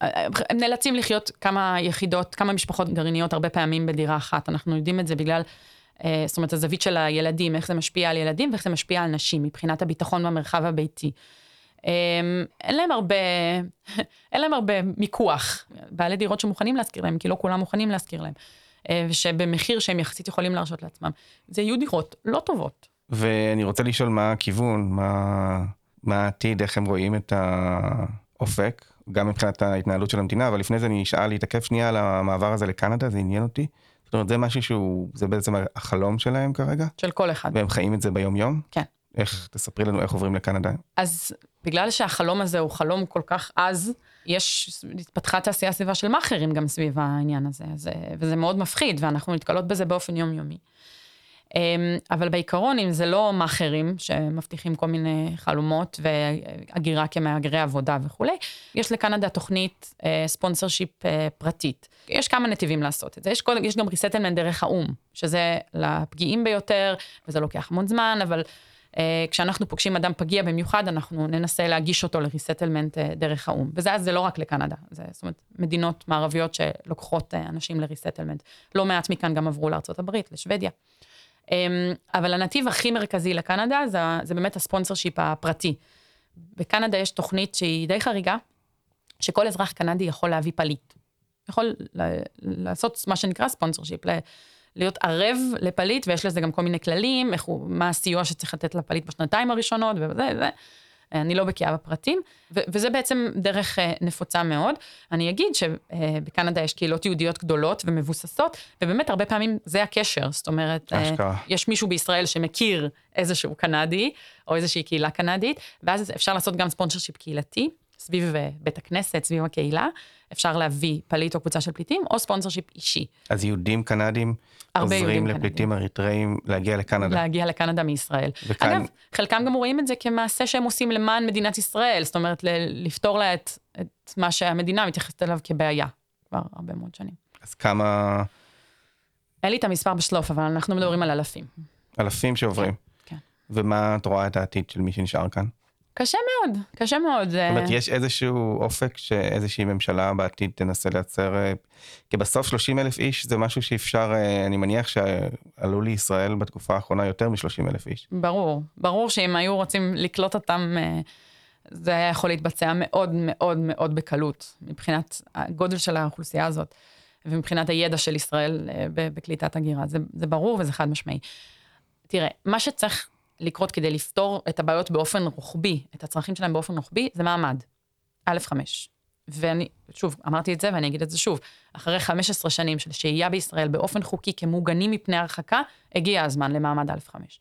הם נאלצים לחיות כמה יחידות, כמה משפחות גרעיניות הרבה פעמים בדירה אחת. אנחנו יודעים את זה בגלל, אה, זאת אומרת, הזווית של הילדים, איך זה משפיע על ילדים ואיך זה משפיע על נשים מבחינת הביטחון במרחב הביתי. אה, אין להם הרבה, אין להם הרבה מיקוח. בעלי דירות שמוכנים להשכיר להם, כי לא כולם מוכנים להשכיר להם. אה, ושבמחיר שהם יחסית יכולים להרשות לעצמם. זה יהיו דירות לא טובות. ואני רוצה לשאול מה הכיוון, מה, מה העתיד, איך הם רואים את האופק. גם מבחינת ההתנהלות של המדינה, אבל לפני זה אני אשאל להתעכב שנייה על המעבר הזה לקנדה, זה עניין אותי. זאת אומרת, זה משהו שהוא, זה בעצם החלום שלהם כרגע? של כל אחד. והם חיים את זה ביום-יום? כן. איך, תספרי לנו איך עוברים לקנדה. אז בגלל שהחלום הזה הוא חלום כל כך עז, יש, התפתחה תעשייה סביבה של מאכערים גם סביב העניין הזה, זה, וזה מאוד מפחיד, ואנחנו נתקלות בזה באופן יומיומי. אמ, אבל בעיקרון, אם זה לא מאכערים שמבטיחים כל מיני חלומות והגירה כמהגרי עבודה וכולי, יש לקנדה תוכנית ספונסר שיפ אה, פרטית. יש כמה נתיבים לעשות את זה. יש, קודם, יש גם ריסטלמנט דרך האו"ם, שזה לפגיעים ביותר, וזה לוקח המון זמן, אבל uh, כשאנחנו פוגשים אדם פגיע במיוחד, אנחנו ננסה להגיש אותו ל-resettlement דרך האו"ם. וזה זה לא רק לקנדה, זה, זאת אומרת, מדינות מערביות שלוקחות אנשים ל-resettlement. לא מעט מכאן גם עברו לארה"ב, לשוודיה. אמ, אבל הנתיב הכי מרכזי לקנדה זה, זה באמת ה-sponsorship הפרטי. בקנדה יש תוכנית שהיא די חריגה, שכל אזרח קנדי יכול להביא פליט. יכול לעשות מה שנקרא sponsorship, להיות ערב לפליט, ויש לזה גם כל מיני כללים, איך הוא, מה הסיוע שצריך לתת לפליט בשנתיים הראשונות, וזה, זה. אני לא בקיאה בפרטים, ו- וזה בעצם דרך אה, נפוצה מאוד. אני אגיד שבקנדה יש קהילות יהודיות גדולות ומבוססות, ובאמת הרבה פעמים זה הקשר, זאת אומרת, אשכרה. יש מישהו בישראל שמכיר איזשהו קנדי, או איזושהי קהילה קנדית, ואז אפשר לעשות גם ספונסר שיפ קהילתי, סביב אה, בית הכנסת, סביב הקהילה. אפשר להביא פליט או קבוצה של פליטים, או ספונסר שיפ אישי. אז יהודים קנדים עוזרים יהודים לפליטים אריתראים להגיע לקנדה. להגיע לקנדה מישראל. וכאן- אגב, חלקם גם רואים את זה כמעשה שהם עושים למען מדינת ישראל, זאת אומרת, ל- לפתור לה את, את מה שהמדינה מתייחסת אליו כבעיה, כבר הרבה מאוד שנים. אז כמה אין לי את המספר בשלוף, אבל אנחנו מדברים על אלפים. אלפים שעוברים. כן. ומה את רואה את העתיד של מי שנשאר כאן? קשה מאוד, קשה מאוד. זאת אומרת, יש איזשהו אופק שאיזושהי ממשלה בעתיד תנסה לייצר, אה, כי בסוף 30 אלף איש זה משהו שאפשר, אה, אני מניח שעלו לישראל בתקופה האחרונה יותר מ-30 אלף איש. ברור, ברור שאם היו רוצים לקלוט אותם, אה, זה היה יכול להתבצע מאוד מאוד מאוד בקלות, מבחינת הגודל של האוכלוסייה הזאת, ומבחינת הידע של ישראל בקליטת הגירה. זה, זה ברור וזה חד משמעי. תראה, מה שצריך לקרות כדי לפתור את הבעיות באופן רוחבי, את הצרכים שלהם באופן רוחבי, זה מעמד. א', חמש. ואני, שוב, אמרתי את זה ואני אגיד את זה שוב, אחרי 15 שנים של שהייה בישראל באופן חוקי כמוגנים מפני הרחקה, הגיע הזמן למעמד א', חמש.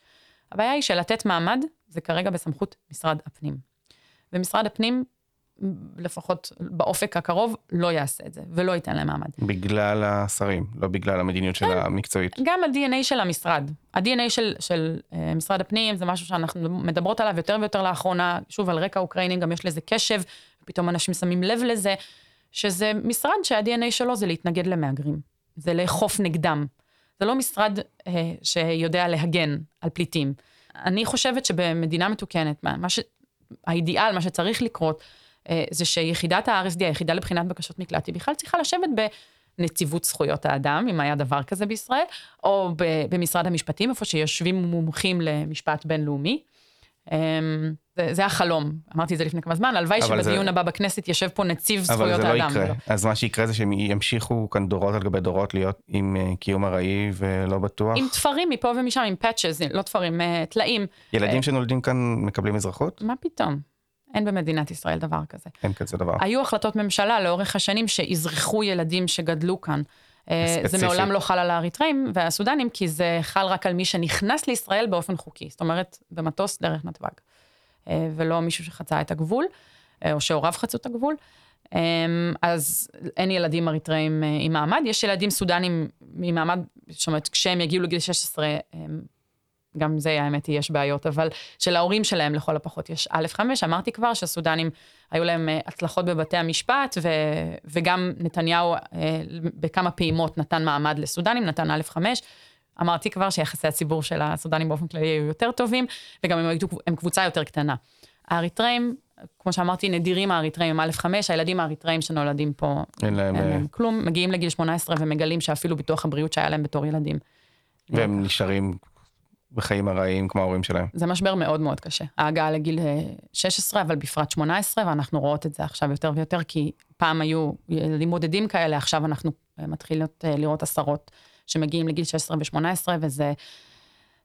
הבעיה היא שלתת מעמד זה כרגע בסמכות משרד הפנים. ומשרד הפנים, לפחות באופק הקרוב, לא יעשה את זה, ולא ייתן להם מעמד. בגלל השרים, לא בגלל המדיניות כן. של המקצועית. גם ה-DNA של המשרד. ה-DNA של, של uh, משרד הפנים זה משהו שאנחנו מדברות עליו יותר ויותר לאחרונה, שוב, על רקע אוקראיני גם יש לזה קשב, פתאום אנשים שמים לב לזה, שזה משרד שה-DNA שלו זה להתנגד למהגרים, זה לאכוף נגדם. זה לא משרד uh, שיודע להגן על פליטים. אני חושבת שבמדינה מתוקנת, מה, מה ש... האידיאל, מה שצריך לקרות, זה שיחידת ה-RSD, היחידה לבחינת בקשות מקלט, היא בכלל צריכה לשבת בנציבות זכויות האדם, אם היה דבר כזה בישראל, או ב- במשרד המשפטים, איפה שיושבים מומחים למשפט בינלאומי. אמ, זה, זה החלום, אמרתי את זה לפני כמה זמן, הלוואי אבל זה- שבדיון הבא בכנסת יושב פה נציב אבל זכויות זה לא האדם. יקרה. ולא. אז מה שיקרה זה שהם ימשיכו כאן דורות על גבי דורות להיות עם אה, קיום ארעי ולא בטוח. עם תפרים מפה ומשם, עם פאצ'ז, לא תפרים, אה, טלאים. ילדים שנולדים כאן מקבלים אזרחות? מה פתאום? אין במדינת ישראל דבר כזה. אין כזה דבר. היו החלטות ממשלה לאורך השנים שאזרחו ילדים שגדלו כאן. אה, זה ספציפית. מעולם לא חל על האריתראים והסודנים, כי זה חל רק על מי שנכנס לישראל באופן חוקי. זאת אומרת, במטוס דרך נתב"ג. אה, ולא מישהו שחצה את הגבול, אה, או שהוריו חצו את הגבול. אז אין ילדים אריתראים עם מעמד, יש ילדים סודנים עם מעמד, זאת אומרת, כשהם יגיעו לגיל 16, אה, גם זה, האמת היא, יש בעיות, אבל שלהורים שלהם לכל הפחות יש א' חמש, אמרתי כבר שהסודנים, היו להם אה, הצלחות בבתי המשפט, ו, וגם נתניהו אה, בכמה פעימות נתן מעמד לסודנים, נתן א' חמש. אמרתי כבר שיחסי הציבור של הסודנים באופן כללי היו יותר טובים, וגם הם, היו, הם קבוצה יותר קטנה. האריתראים, כמו שאמרתי, נדירים האריתראים הם א' חמש, הילדים האריתראים שנולדים פה, אין להם... אין אה, להם כלום, מגיעים לגיל 18 ומגלים שאפילו ביטוח הבריאות שהיה להם בתור ילדים. והם נשארים בחיים ארעיים כמו ההורים שלהם. זה משבר מאוד מאוד קשה. ההגעה לגיל אה, 16, אבל בפרט 18, ואנחנו רואות את זה עכשיו יותר ויותר, כי פעם היו ילדים בודדים כאלה, עכשיו אנחנו אה, מתחילות אה, לראות עשרות שמגיעים לגיל 16 ו-18, וזה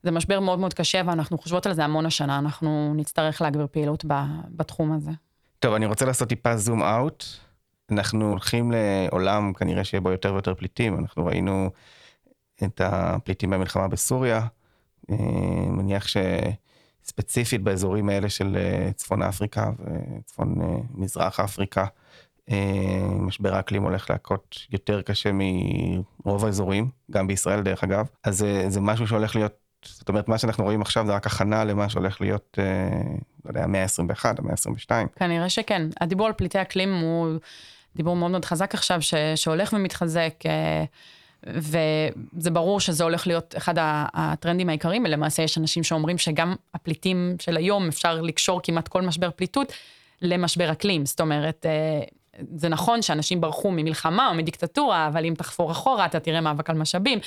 זה משבר מאוד מאוד קשה, ואנחנו חושבות על זה המון השנה, אנחנו נצטרך להגביר פעילות ב, בתחום הזה. טוב, אני רוצה לעשות טיפה זום אאוט. אנחנו הולכים לעולם כנראה שיהיה בו יותר ויותר פליטים. אנחנו ראינו את הפליטים במלחמה בסוריה. אה, מניח שספציפית באזורים האלה של אה, צפון אפריקה וצפון אה, מזרח אפריקה, משבר האקלים הולך להכות יותר קשה מרוב האזורים, גם בישראל דרך אגב. אז זה, זה משהו שהולך להיות, זאת אומרת, מה שאנחנו רואים עכשיו זה רק הכנה למה שהולך להיות, לא יודע, המאה ה-21, המאה ה-22. כנראה שכן. הדיבור על פליטי אקלים הוא דיבור מאוד מאוד חזק עכשיו, ש, שהולך ומתחזק, וזה ברור שזה הולך להיות אחד הטרנדים העיקריים, ולמעשה יש אנשים שאומרים שגם הפליטים של היום, אפשר לקשור כמעט כל משבר פליטות למשבר אקלים. זאת אומרת, אה, זה נכון שאנשים ברחו ממלחמה או מדיקטטורה, אבל אם תחפור אחורה, אתה תראה מאבק על משאבים.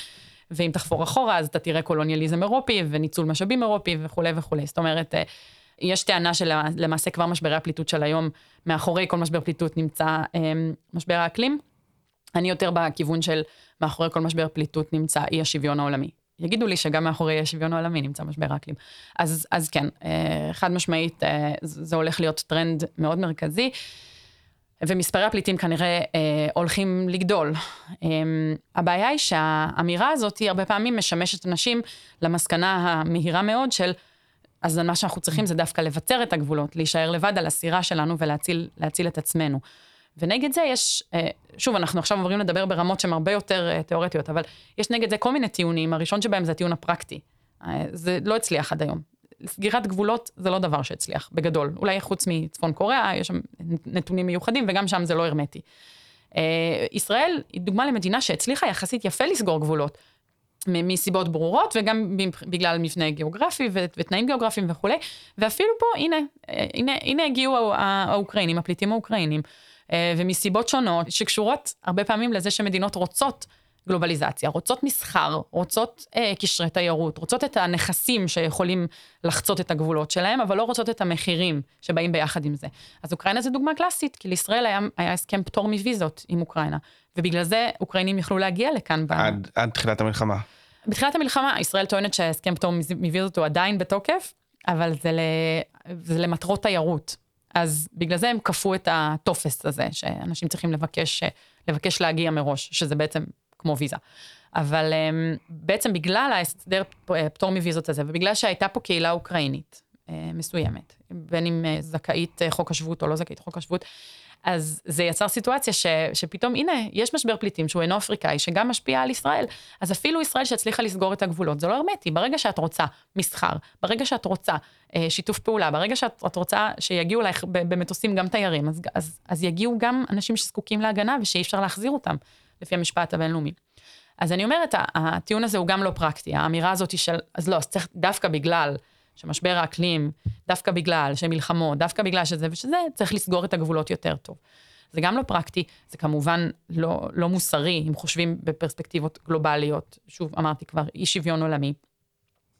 ואם תחפור אחורה, אז אתה תראה קולוניאליזם אירופי וניצול משאבים אירופי וכולי וכולי. זאת אומרת, אה, יש טענה שלמעשה כבר משברי הפליטות של היום, מאחורי כל משבר פליטות נמצא אה, משבר האקלים. אני יותר בכיוון של מאחורי כל משבר פליטות נמצא אי השוויון העולמי. יגידו לי שגם מאחורי השוויון העולמי נמצא משבר האקלים. אז, אז כן, אה, חד משמעית, אה, זה הולך להיות טרנד מאוד מרכזי. ומספרי הפליטים כנראה אה, הולכים לגדול. הבעיה היא שהאמירה הזאת היא הרבה פעמים משמשת אנשים למסקנה המהירה מאוד של, אז מה שאנחנו צריכים זה דווקא לבצר את הגבולות, להישאר לבד על הסירה שלנו ולהציל את עצמנו. ונגד זה יש, אה, שוב, אנחנו עכשיו עוברים לדבר ברמות שהן הרבה יותר אה, תיאורטיות, אבל יש נגד זה כל מיני טיעונים, הראשון שבהם זה הטיעון הפרקטי. אה, זה לא הצליח עד היום. סגירת גבולות זה לא דבר שהצליח, בגדול. אולי חוץ מצפון קוריאה, יש שם נתונים מיוחדים, וגם שם זה לא הרמטי. ישראל היא דוגמה למדינה שהצליחה יחסית יפה לסגור גבולות, מסיבות ברורות, וגם בגלל מבנה גיאוגרפי ותנאים גיאוגרפיים וכולי, ואפילו פה, הנה, הנה, הנה הגיעו האוקראינים, הפליטים האוקראינים. אה, ומסיבות שונות, שקשורות הרבה פעמים לזה שמדינות רוצות גלובליזציה, רוצות מסחר, רוצות אה, קשרי תיירות, רוצות את הנכסים שיכולים לחצות את הגבולות שלהם, אבל לא רוצות את המחירים שבאים ביחד עם זה. אז אוקראינה זו דוגמה קלאסית, כי לישראל היה, היה הסכם פטור מוויזות עם אוקראינה, ובגלל זה אוקראינים יכלו להגיע לכאן. עד, ב... עד תחילת המלחמה. בתחילת המלחמה, ישראל טוענת שההסכם פטור מוויזות הוא עדיין בתוקף, אבל זה, ל... זה למטרות תיירות. אז בגלל זה הם כפו את הטופס הזה, שאנשים צריכים לבקש, לבקש להגיע מראש, שזה בעצם כמו ויזה. אבל um, בעצם בגלל ההסדר פטור מוויזות הזה, ובגלל שהייתה פה קהילה אוקראינית uh, מסוימת, בין אם uh, זכאית חוק השבות או לא זכאית חוק השבות, אז זה יצר סיטואציה ש, שפתאום, הנה, יש משבר פליטים שהוא אינו אפריקאי, שגם משפיע על ישראל. אז אפילו ישראל שהצליחה לסגור את הגבולות, זה לא הרמטי. ברגע שאת רוצה מסחר, ברגע שאת רוצה אה, שיתוף פעולה, ברגע שאת רוצה שיגיעו אלייך במטוסים גם תיירים, אז, אז, אז יגיעו גם אנשים שזקוקים להגנה ושאי אפשר להחזיר אותם, לפי המשפט הבינלאומי. אז אני אומרת, הטיעון הזה הוא גם לא פרקטי, האמירה הזאת של, אז לא, אז צריך דווקא בגלל שמשבר האקלים, דווקא בגלל שמלחמות, דווקא בגלל שזה ושזה, צריך לסגור את הגבולות יותר טוב. זה גם לא פרקטי, זה כמובן לא, לא מוסרי, אם חושבים בפרספקטיבות גלובליות, שוב, אמרתי כבר, אי שוויון עולמי.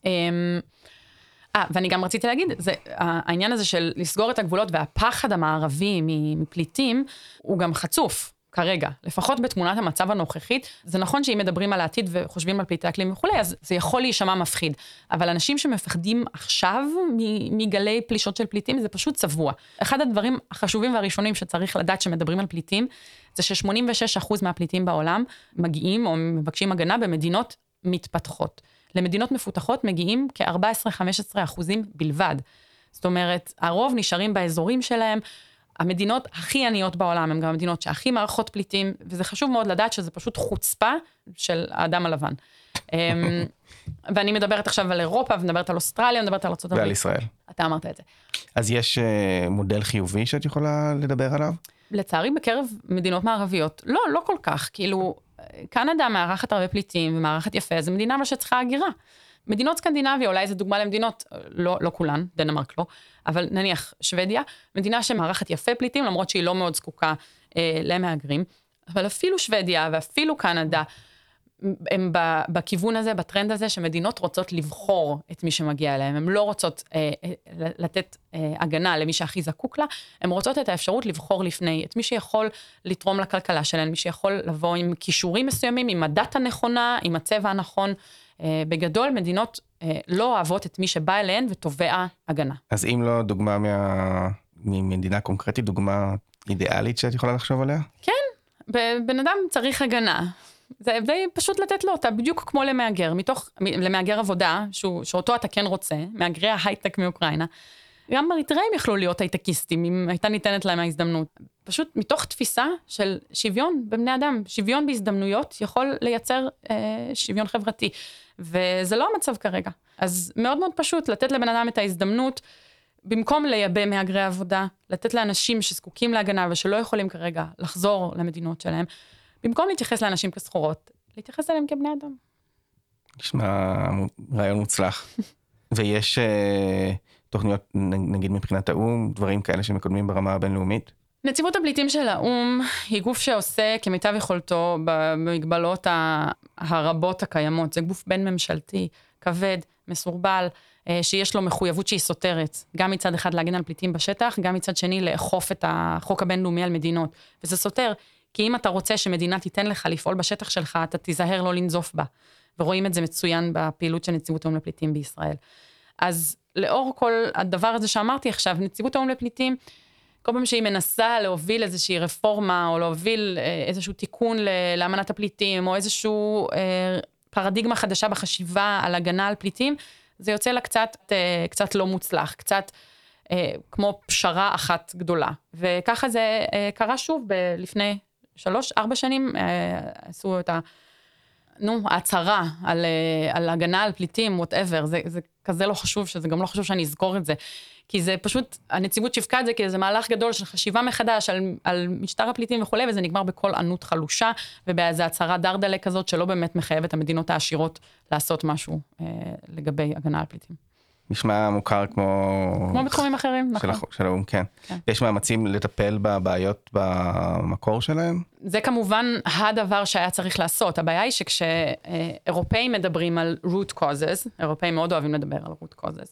אמ, אה, ואני גם רציתי להגיד, זה, העניין הזה של לסגור את הגבולות והפחד המערבי מפליטים, הוא גם חצוף. כרגע, לפחות בתמונת המצב הנוכחית, זה נכון שאם מדברים על העתיד וחושבים על פליטי אקלים וכולי, אז זה יכול להישמע מפחיד. אבל אנשים שמפחדים עכשיו מגלי פלישות של פליטים, זה פשוט צבוע. אחד הדברים החשובים והראשונים שצריך לדעת שמדברים על פליטים, זה ש-86% מהפליטים בעולם מגיעים או מבקשים הגנה במדינות מתפתחות. למדינות מפותחות מגיעים כ-14-15 אחוזים בלבד. זאת אומרת, הרוב נשארים באזורים שלהם. המדינות הכי עניות בעולם הן גם המדינות שהכי מערכות פליטים, וזה חשוב מאוד לדעת שזה פשוט חוצפה של האדם הלבן. אמ, ואני מדברת עכשיו על אירופה, ומדברת על אוסטרליה, מדברת על ארה"ב. ועל ישראל. אתה אמרת את זה. אז יש uh, מודל חיובי שאת יכולה לדבר עליו? לצערי, בקרב מדינות מערביות, לא, לא כל כך. כאילו, קנדה מארחת הרבה פליטים, ומארחת יפה, זו מדינה אבל שצריכה הגירה. מדינות סקנדינביה, אולי זו דוגמה למדינות, לא, לא כולן, דנמרק לא, אבל נניח שוודיה, מדינה שמארחת יפה פליטים, למרות שהיא לא מאוד זקוקה אה, למהגרים, אבל אפילו שוודיה ואפילו קנדה, הם בכיוון הזה, בטרנד הזה, שמדינות רוצות לבחור את מי שמגיע אליהם. הן לא רוצות אה, אה, לתת אה, הגנה למי שהכי זקוק לה, הן רוצות את האפשרות לבחור לפני, את מי שיכול לתרום לכלכלה שלהן, מי שיכול לבוא עם כישורים מסוימים, עם הדת הנכונה, עם הצבע הנכון. אה, בגדול, מדינות אה, לא אוהבות את מי שבא אליהן ותובע הגנה. אז אם לא דוגמה מה... ממדינה קונקרטית, דוגמה אידיאלית שאת יכולה לחשוב עליה? כן, בן אדם צריך הגנה. זה פשוט לתת לו אותה, בדיוק כמו למהגר, מתוך, למהגר עבודה, שהוא, שאותו אתה כן רוצה, מהגרי ההייטק מאוקראינה. גם אריתראים יכלו להיות הייטקיסטים, אם הייתה ניתנת להם ההזדמנות. פשוט מתוך תפיסה של שוויון בבני אדם, שוויון בהזדמנויות יכול לייצר אה, שוויון חברתי. וזה לא המצב כרגע. אז מאוד מאוד פשוט לתת לבן אדם את ההזדמנות, במקום לייבא מהגרי עבודה, לתת לאנשים שזקוקים להגנה ושלא יכולים כרגע לחזור למדינות שלהם, במקום להתייחס לאנשים כסחורות, להתייחס אליהם כבני אדם. נשמע רעיון מוצלח. ויש uh, תוכניות, נגיד מבחינת האו"ם, דברים כאלה שמקודמים ברמה הבינלאומית? נציבות הפליטים של האו"ם היא גוף שעושה כמיטב יכולתו במגבלות הרבות הקיימות. זה גוף בין ממשלתי, כבד, מסורבל, אה, שיש לו מחויבות שהיא סותרת. גם מצד אחד להגן על פליטים בשטח, גם מצד שני לאכוף את החוק הבינלאומי על מדינות. וזה סותר, כי אם אתה רוצה שמדינה תיתן לך לפעול בשטח שלך, אתה תיזהר לא לנזוף בה. ורואים את זה מצוין בפעילות של נציבות האו"ם לפליטים בישראל. אז לאור כל הדבר הזה שאמרתי עכשיו, נציבות האו"ם לפליטים, כל פעם שהיא מנסה להוביל איזושהי רפורמה, או להוביל אה, איזשהו תיקון לאמנת הפליטים, או איזשהו אה, פרדיגמה חדשה בחשיבה על הגנה על פליטים, זה יוצא לה קצת, אה, קצת לא מוצלח, קצת אה, כמו פשרה אחת גדולה. וככה זה אה, קרה שוב ב- לפני שלוש, ארבע שנים, אה, עשו את ה... נו, ההצהרה על, אה, על הגנה על פליטים, whatever, זה, זה כזה לא חשוב, שזה גם לא חשוב שאני אזכור את זה. כי זה פשוט, הנציבות שיווקה את זה כאיזה מהלך גדול של חשיבה מחדש על, על משטר הפליטים וכולי, וזה נגמר בקול ענות חלושה, ובאיזו הצהרה דרדלה כזאת, שלא באמת מחייבת המדינות העשירות לעשות משהו אה, לגבי הגנה על פליטים. נשמע מוכר כמו... כמו בתחומים אחרים, של נכון. של האו"ם, כן. כן. יש מאמצים לטפל בבעיות במקור שלהם? זה כמובן הדבר שהיה צריך לעשות. הבעיה היא שכשאירופאים מדברים על root causes, אירופאים מאוד אוהבים לדבר על root causes,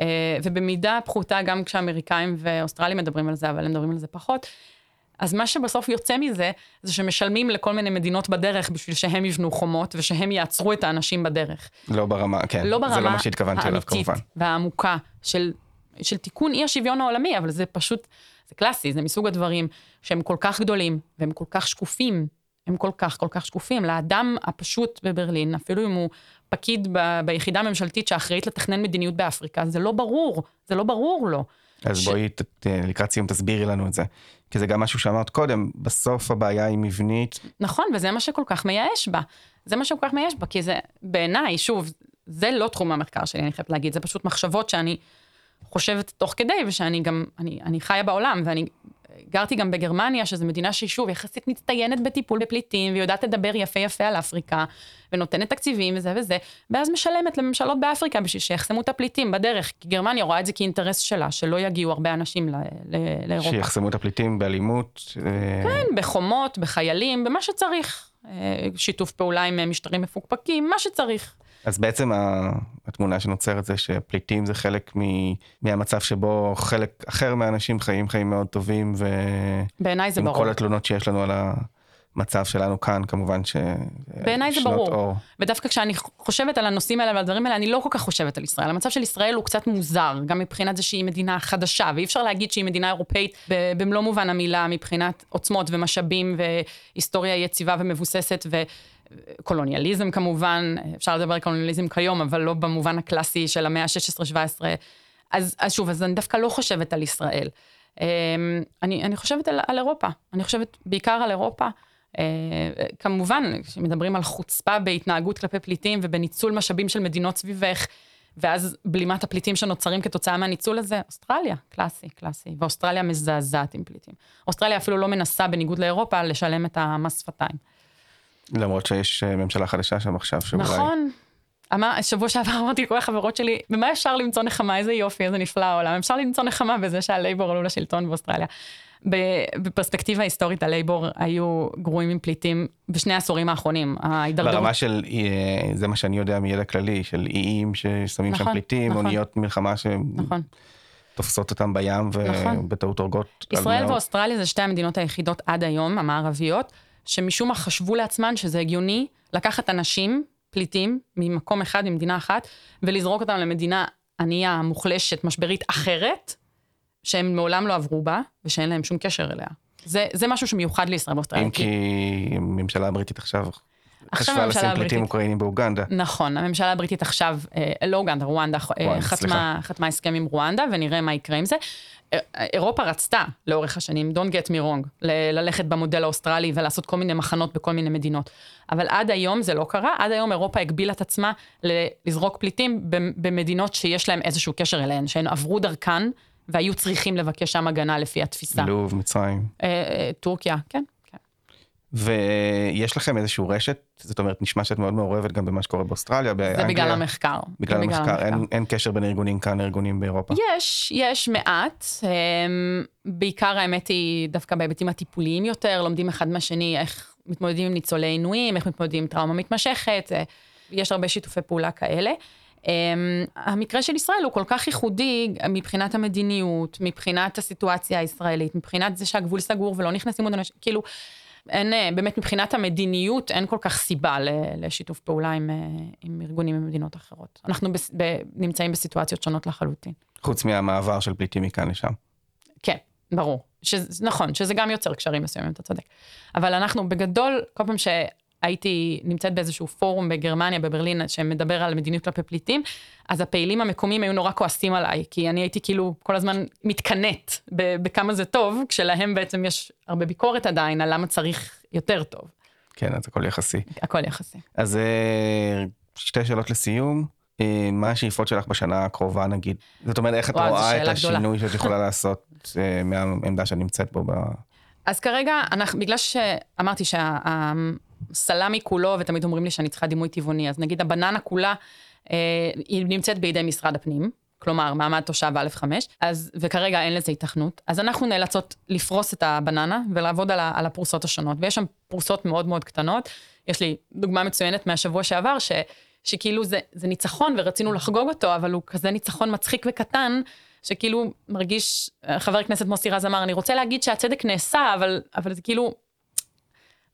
אה, ובמידה פחותה גם כשאמריקאים ואוסטרלים מדברים על זה, אבל הם מדברים על זה פחות, אז מה שבסוף יוצא מזה, זה שמשלמים לכל מיני מדינות בדרך בשביל שהם יבנו חומות ושהם יעצרו את האנשים בדרך. לא ברמה, כן. לא ברמה זה לא מה שהתכוונתי אליו כמובן. והעמוקה של, של תיקון אי השוויון העולמי, אבל זה פשוט, זה קלאסי, זה מסוג הדברים שהם כל כך גדולים והם כל כך שקופים, הם כל כך כל כך שקופים. לאדם הפשוט בברלין, אפילו אם הוא פקיד ב, ביחידה הממשלתית שאחראית לתכנן מדיניות באפריקה, זה לא ברור, זה לא ברור לו. אז ש- בואי ת- לקראת סיום תסבירי לנו את זה. כי זה גם משהו שאמרת קודם, בסוף הבעיה היא מבנית, נכון, וזה מה שכל כך מייאש בה. זה מה שכל כך מייאש בה, כי זה, בעיניי, שוב, זה לא תחום המחקר שלי, אני חייבת להגיד, זה פשוט מחשבות שאני חושבת תוך כדי, ושאני גם, אני, אני חיה בעולם, ואני גרתי גם בגרמניה, שזו מדינה שהיא שוב יחסית מצטיינת בטיפול בפליטים, ויודעת לדבר יפה יפה על אפריקה, ונותנת תקציבים וזה וזה, ואז משלמת לממשלות באפריקה בשביל שיחסמו את הפליטים בדרך, כי גרמניה רואה את זה כאינטרס שלה, שלא יגיעו הרבה אנשים ל- ל- לאירופה. שיחסמו את הפליטים באלימות. אה, כן, בחומות, בחיילים, במה שצריך. אה, שיתוף פעולה עם משטרים מפוקפקים, מה שצריך. אז בעצם התמונה שנוצרת זה שפליטים זה חלק מ- מהמצב שבו חלק אחר מהאנשים חיים חיים מאוד טובים, בעיניי זה ברור. כל התלונות שיש לנו על המצב שלנו כאן, כמובן ש... בעיניי זה ברור. אור. ודווקא כשאני חושבת על הנושאים האלה ועל הדברים האלה, אני לא כל כך חושבת על ישראל. המצב של ישראל הוא קצת מוזר, גם מבחינת זה שהיא מדינה חדשה, ואי אפשר להגיד שהיא מדינה אירופאית במלוא מובן המילה, מבחינת עוצמות ומשאבים והיסטוריה יציבה ומבוססת וקולוניאליזם כמובן, אפשר לדבר על קולוניאליזם כיום, אבל לא במובן הקלאסי של המאה ה-16-17. אז, אז שוב, אז אני דווקא לא חושבת על ישראל. אמ, אני, אני חושבת על, על אירופה, אני חושבת בעיקר על אירופה. אה, כמובן, כשמדברים על חוצפה בהתנהגות כלפי פליטים ובניצול משאבים של מדינות סביבך, ואז בלימת הפליטים שנוצרים כתוצאה מהניצול הזה, אוסטרליה, קלאסי, קלאסי. ואוסטרליה מזעזעת עם פליטים. אוסטרליה אפילו לא מנסה, בניגוד לאירופה, לשלם את המס שפתיים. למרות שיש אה, ממשלה חדשה שם עכשיו, שאולי... נכון. אמר, שבוע שעבר אמרתי לכל החברות שלי, במה אפשר למצוא נחמה? איזה יופי, איזה נפלא העולם. אפשר למצוא נחמה בזה שהלייבור עלו לשלטון באוסטרליה. בפרספקטיבה היסטורית, הלייבור היו גרועים עם פליטים בשני העשורים האחרונים. ההידרדרות... ברמה של, אה, זה מה שאני יודע מידע כללי, של איים ששמים שם נכון, פליטים, נכון. אוניות מלחמה נכון. שתופסות אותם בים, נכון. ובטעות הורגות. על ישראל. ואוסטרליה זה שתי המדינות היחידות עד היום, המערביות, שמשום מה חשבו לעצמן שזה הגיוני לקחת אנשים, פליטים, ממקום אחד, ממדינה אחת, ולזרוק אותם למדינה ענייה, מוחלשת, משברית אחרת, שהם מעולם לא עברו בה, ושאין להם שום קשר אליה. זה, זה משהו שמיוחד לישראל ואוסטרליה. אם כי הממשלה הבריטית עכשיו חשבה לשים פליטים אוקראינים באוגנדה. נכון, הממשלה הבריטית עכשיו, אה, לא אוגנדה, רואנדה, אה, חתמה, סליחה. חתמה הסכם עם רואנדה, ונראה מה יקרה עם זה. אירופה רצתה לאורך השנים, don't get me wrong, ל- ללכת במודל האוסטרלי ולעשות כל מיני מחנות בכל מיני מדינות. אבל עד היום זה לא קרה, עד היום אירופה הגבילה את עצמה ל- לזרוק פליטים במדינות שיש להם איזשהו קשר אליהן, שהן עברו דרכן והיו צריכים לבקש שם הגנה לפי התפיסה. לוב, מצרים. אה, אה, טורקיה, כן. ויש לכם איזשהו רשת, זאת אומרת, נשמע שאת מאוד מעורבת גם במה שקורה באוסטרליה, זה באנגליה. בגלל המחקר. בגלל זה המחקר, אין, אין קשר בין ארגונים כאן לארגונים באירופה. יש, יש מעט. אמ, בעיקר האמת היא דווקא בהיבטים הטיפוליים יותר, לומדים אחד מהשני איך מתמודדים עם ניצולי עינויים, איך מתמודדים עם טראומה מתמשכת, יש הרבה שיתופי פעולה כאלה. אמ, המקרה של ישראל הוא כל כך ייחודי מבחינת המדיניות, מבחינת הסיטואציה הישראלית, מבחינת זה שהגבול סגור ולא נכנסים עוד אנשים, כאילו, אין, אה, באמת מבחינת המדיניות, אין כל כך סיבה לשיתוף פעולה עם, אה, עם ארגונים ממדינות אחרות. אנחנו בס, ב, נמצאים בסיטואציות שונות לחלוטין. חוץ מהמעבר של פליטים מכאן לשם. כן, ברור. שזה, נכון, שזה גם יוצר קשרים מסוימים, אתה צודק. אבל אנחנו בגדול, כל פעם שהייתי נמצאת באיזשהו פורום בגרמניה, בברלין, שמדבר על מדיניות כלפי פליטים, אז הפעילים המקומיים היו נורא כועסים עליי, כי אני הייתי כאילו כל הזמן מתקנאת בכמה זה טוב, כשלהם בעצם יש הרבה ביקורת עדיין על למה צריך יותר טוב. כן, אז הכל יחסי. הכל יחסי. אז אה, שתי שאלות לסיום. אה, מה השאיפות שלך בשנה הקרובה נגיד? זאת אומרת, איך את רואה את. השינוי שאת יכולה לעשות אה, מהעמדה שאת נמצאת בו? ב... אז כרגע, אנחנו, בגלל שאמרתי שהסלמי כולו, ותמיד אומרים לי שאני צריכה דימוי טבעוני, אז נגיד הבננה כולה, אה, היא נמצאת בידי משרד הפנים, כלומר, מעמד תושב א'5, אז, וכרגע אין לזה התכנות, אז אנחנו נאלצות לפרוס את הבננה ולעבוד על, על הפרוסות השונות, ויש שם פרוסות מאוד מאוד קטנות. יש לי דוגמה מצוינת מהשבוע שעבר, ש, שכאילו זה, זה ניצחון ורצינו לחגוג אותו, אבל הוא כזה ניצחון מצחיק וקטן, שכאילו מרגיש, חבר הכנסת מוסי רז אמר, אני רוצה להגיד שהצדק נעשה, אבל, אבל זה כאילו,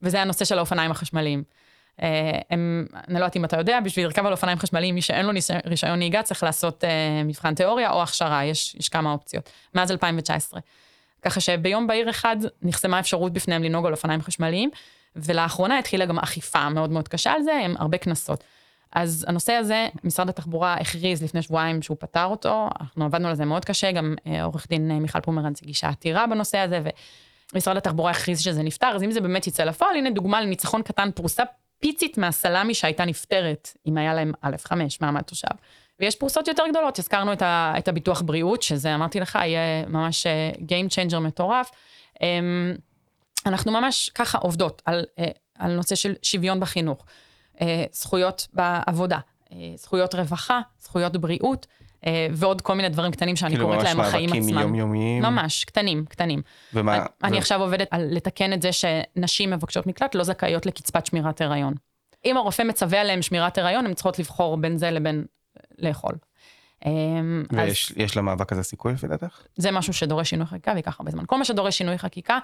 וזה הנושא של האופניים החשמליים. אה, הם, אני לא יודעת אם אתה יודע, בשביל לרכב על אופניים חשמליים, מי שאין לו רישיון נהיגה צריך לעשות אה, מבחן תיאוריה או הכשרה, יש, יש כמה אופציות, מאז 2019. ככה שביום בהיר אחד נחסמה אפשרות בפניהם לנהוג על אופניים חשמליים, ולאחרונה התחילה גם אכיפה מאוד מאוד קשה על זה, עם הרבה קנסות. אז הנושא הזה, משרד התחבורה הכריז לפני שבועיים שהוא פתר אותו, אנחנו עבדנו על זה מאוד קשה, גם אה, עורך דין מיכל פומרנץ הגישה עתירה בנושא הזה, ומשרד התחבורה הכריז שזה נפתר, אז אם זה באמת יצא לפועל, הנה דוגמה לניצחון קטן, פרוסה פיצית מהסלמי שהייתה נפתרת, אם היה להם א', 5, מעמד תושב. ויש פרוסות יותר גדולות, הזכרנו את, ה, את הביטוח בריאות, שזה, אמרתי לך, יהיה ממש אה, Game Changer מטורף. אמ, אנחנו ממש ככה עובדות על, אה, על נושא של שוויון בחינוך, אה, זכויות בעבודה, זכויות רווחה, זכויות בריאות, ועוד כל מיני דברים קטנים שאני כאילו קוראת ממש להם החיים מאבקים עצמם. יומיומיים. ממש, קטנים, קטנים. ומה? אני, אני ו- עכשיו עובדת על לתקן את זה שנשים מבקשות מקלט לא זכאיות לקצבת שמירת הריון. אם הרופא מצווה עליהם שמירת הריון, הן צריכות לבחור בין זה לבין לאכול. אז ויש יש למאבק הזה סיכוי לפי דעתך? זה משהו שדורש שינוי חקיקה וייקח הרבה זמן. כל מה שדורש שינוי חקיקה,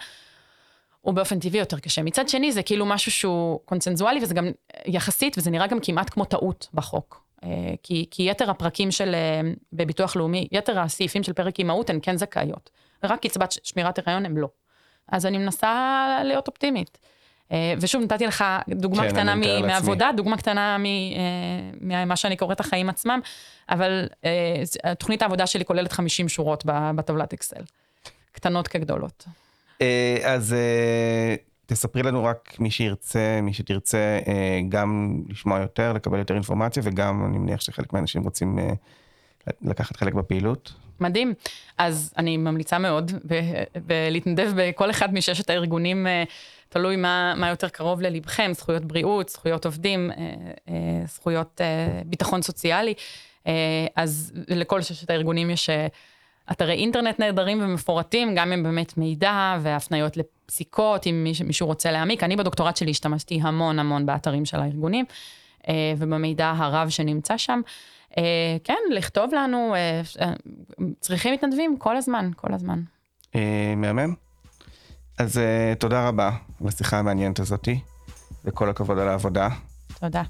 הוא באופן טבעי יותר קשה. מצד שני, זה כאילו משהו שהוא קונצנזואלי, וזה גם יחסית, וזה נראה גם כמעט כמו טעות בחוק. אה, כי, כי יתר הפרקים של, אה, בביטוח לאומי, יתר הסעיפים של פרק אימהות הן כן זכאיות. רק קצבת שמירת הריון הן לא. אז אני מנסה להיות אופטימית. אה, ושוב, נתתי לך דוגמה כן, קטנה מ- לעצמי. מהעבודה, דוגמה קטנה מ- ממה שאני קוראת החיים עצמם, אבל תוכנית העבודה שלי כוללת 50 שורות ב- בטבלת אקסל. קטנות כגדולות. אז תספרי לנו רק מי שירצה, מי שתרצה אה, גם לשמוע יותר, לקבל יותר אינפורמציה, וגם אני מניח שחלק מהאנשים רוצים אה, לקחת חלק בפעילות. מדהים. אז אני ממליצה מאוד ב- בלהתנדב בכל אחד מששת הארגונים, אה, תלוי מה, מה יותר קרוב ללבכם, זכויות בריאות, זכויות עובדים, זכויות ביטחון סוציאלי. אז לכל ששת הארגונים יש אתרי אינטרנט נהדרים ומפורטים, גם עם באמת מידע והפניות לפסיקות, אם מיש- מישהו רוצה להעמיק. אני בדוקטורט שלי השתמשתי המון המון באתרים של הארגונים, אה, ובמידע הרב שנמצא שם. אה, כן, לכתוב לנו, אה, צריכים מתנדבים כל הזמן, כל הזמן. מהמם. אז תודה רבה על השיחה המעניינת הזאתי, וכל הכבוד על העבודה. תודה.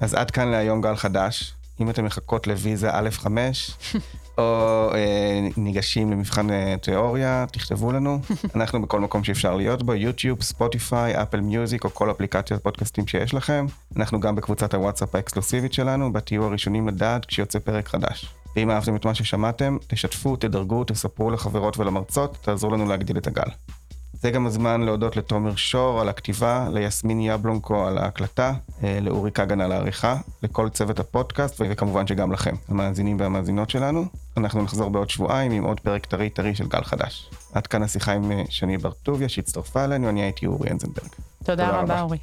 אז עד כאן להיום גל חדש. אם אתם מחכות לוויזה א'5, או אה, ניגשים למבחן אה, תיאוריה, תכתבו לנו. אנחנו בכל מקום שאפשר להיות בו, יוטיוב, ספוטיפיי, אפל מיוזיק, או כל אפליקציות פודקאסטים שיש לכם. אנחנו גם בקבוצת הוואטסאפ האקסקלוסיבית שלנו, בה תהיו הראשונים לדעת כשיוצא פרק חדש. ואם אהבתם את מה ששמעתם, תשתפו, תדרגו, תספרו לחברות ולמרצות, תעזרו לנו להגדיל את הגל. זה גם הזמן להודות לתומר שור על הכתיבה, ליסמין יבלונקו על ההקלטה, אה, לאורי כגן על העריכה, לכל צוות הפודקאסט, וכמובן שגם לכם, המאזינים והמאזינות שלנו. אנחנו נחזור בעוד שבועיים עם עוד פרק טרי טרי של גל חדש. עד כאן השיחה עם אה, שני בר טוביה שהצטרפה אלינו, אני הייתי אורי אנזנברג. תודה תודה רבה, רבה. אורי.